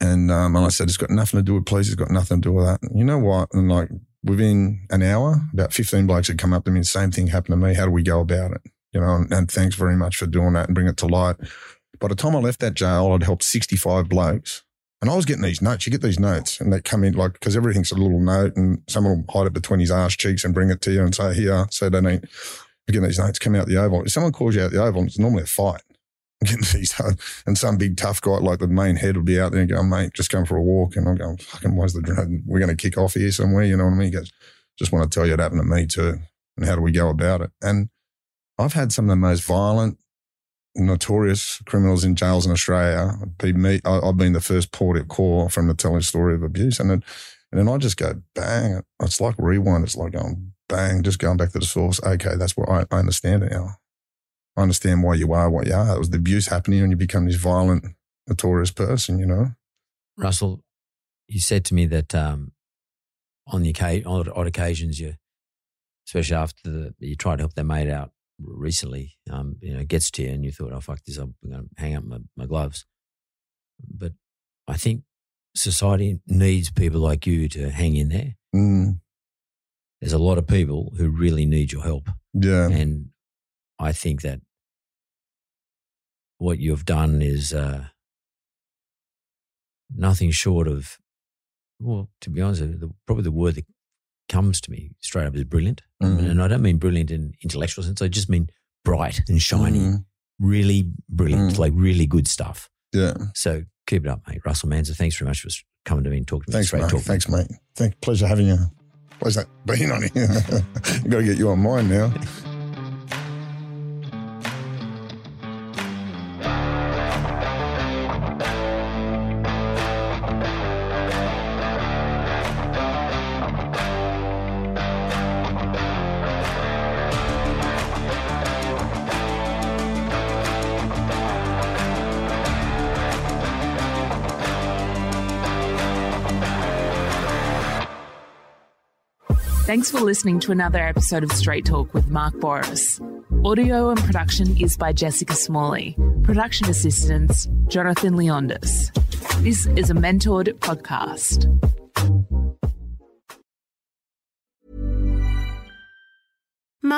and, um, and I said, it's got nothing to do with police. It's got nothing to do with that. And you know what? And like within an hour, about 15 blokes had come up to me. The same thing happened to me. How do we go about it? You know, and, and thanks very much for doing that and bring it to light. By the time I left that jail, I'd helped 65 blokes. And I was getting these notes. You get these notes and they come in like, because everything's a little note and someone will hide it between his ass cheeks and bring it to you and say, here, so they don't getting these notes coming out the oval. If someone calls you out the oval, it's normally a fight. Getting these, uh, and some big tough guy like the main head would be out there and go, mate, just come for a walk. And I'm going, fucking, why's the? We're going to kick off here somewhere. You know what I mean? He goes, just want to tell you it happened to me too. And how do we go about it? And I've had some of the most violent, notorious criminals in jails in Australia. Me, I, have been the first port of call from the telling story of abuse. And then, and then I just go, bang. It's like rewind. It's like going, bang, just going back to the source. Okay, that's what I, I understand it now. I understand why you are what you are. It was the abuse happening and you become this violent, notorious person, you know? Russell, you said to me that um, on the on odd occasions, you, especially after the, you tried to help their mate out recently, um, you know, gets to you and you thought, oh, fuck this, I'm going to hang up my, my gloves. But I think society needs people like you to hang in there. Mm there's a lot of people who really need your help. Yeah. And I think that what you've done is uh, nothing short of, well, to be honest, the, probably the word that comes to me straight up is brilliant. Mm-hmm. And I don't mean brilliant in intellectual sense. I just mean bright and shiny, mm-hmm. really brilliant, mm-hmm. like really good stuff. Yeah. So keep it up, mate. Russell Manser, thanks very much for coming to me and talking to me. Thanks, mate. Thanks, mate. Thank, pleasure having you. That bean on here? Got to get you on mine now. Thanks for listening to another episode of Straight Talk with Mark Bouris. Audio and production is by Jessica Smalley. Production assistance, Jonathan Leondis. This is a mentored podcast.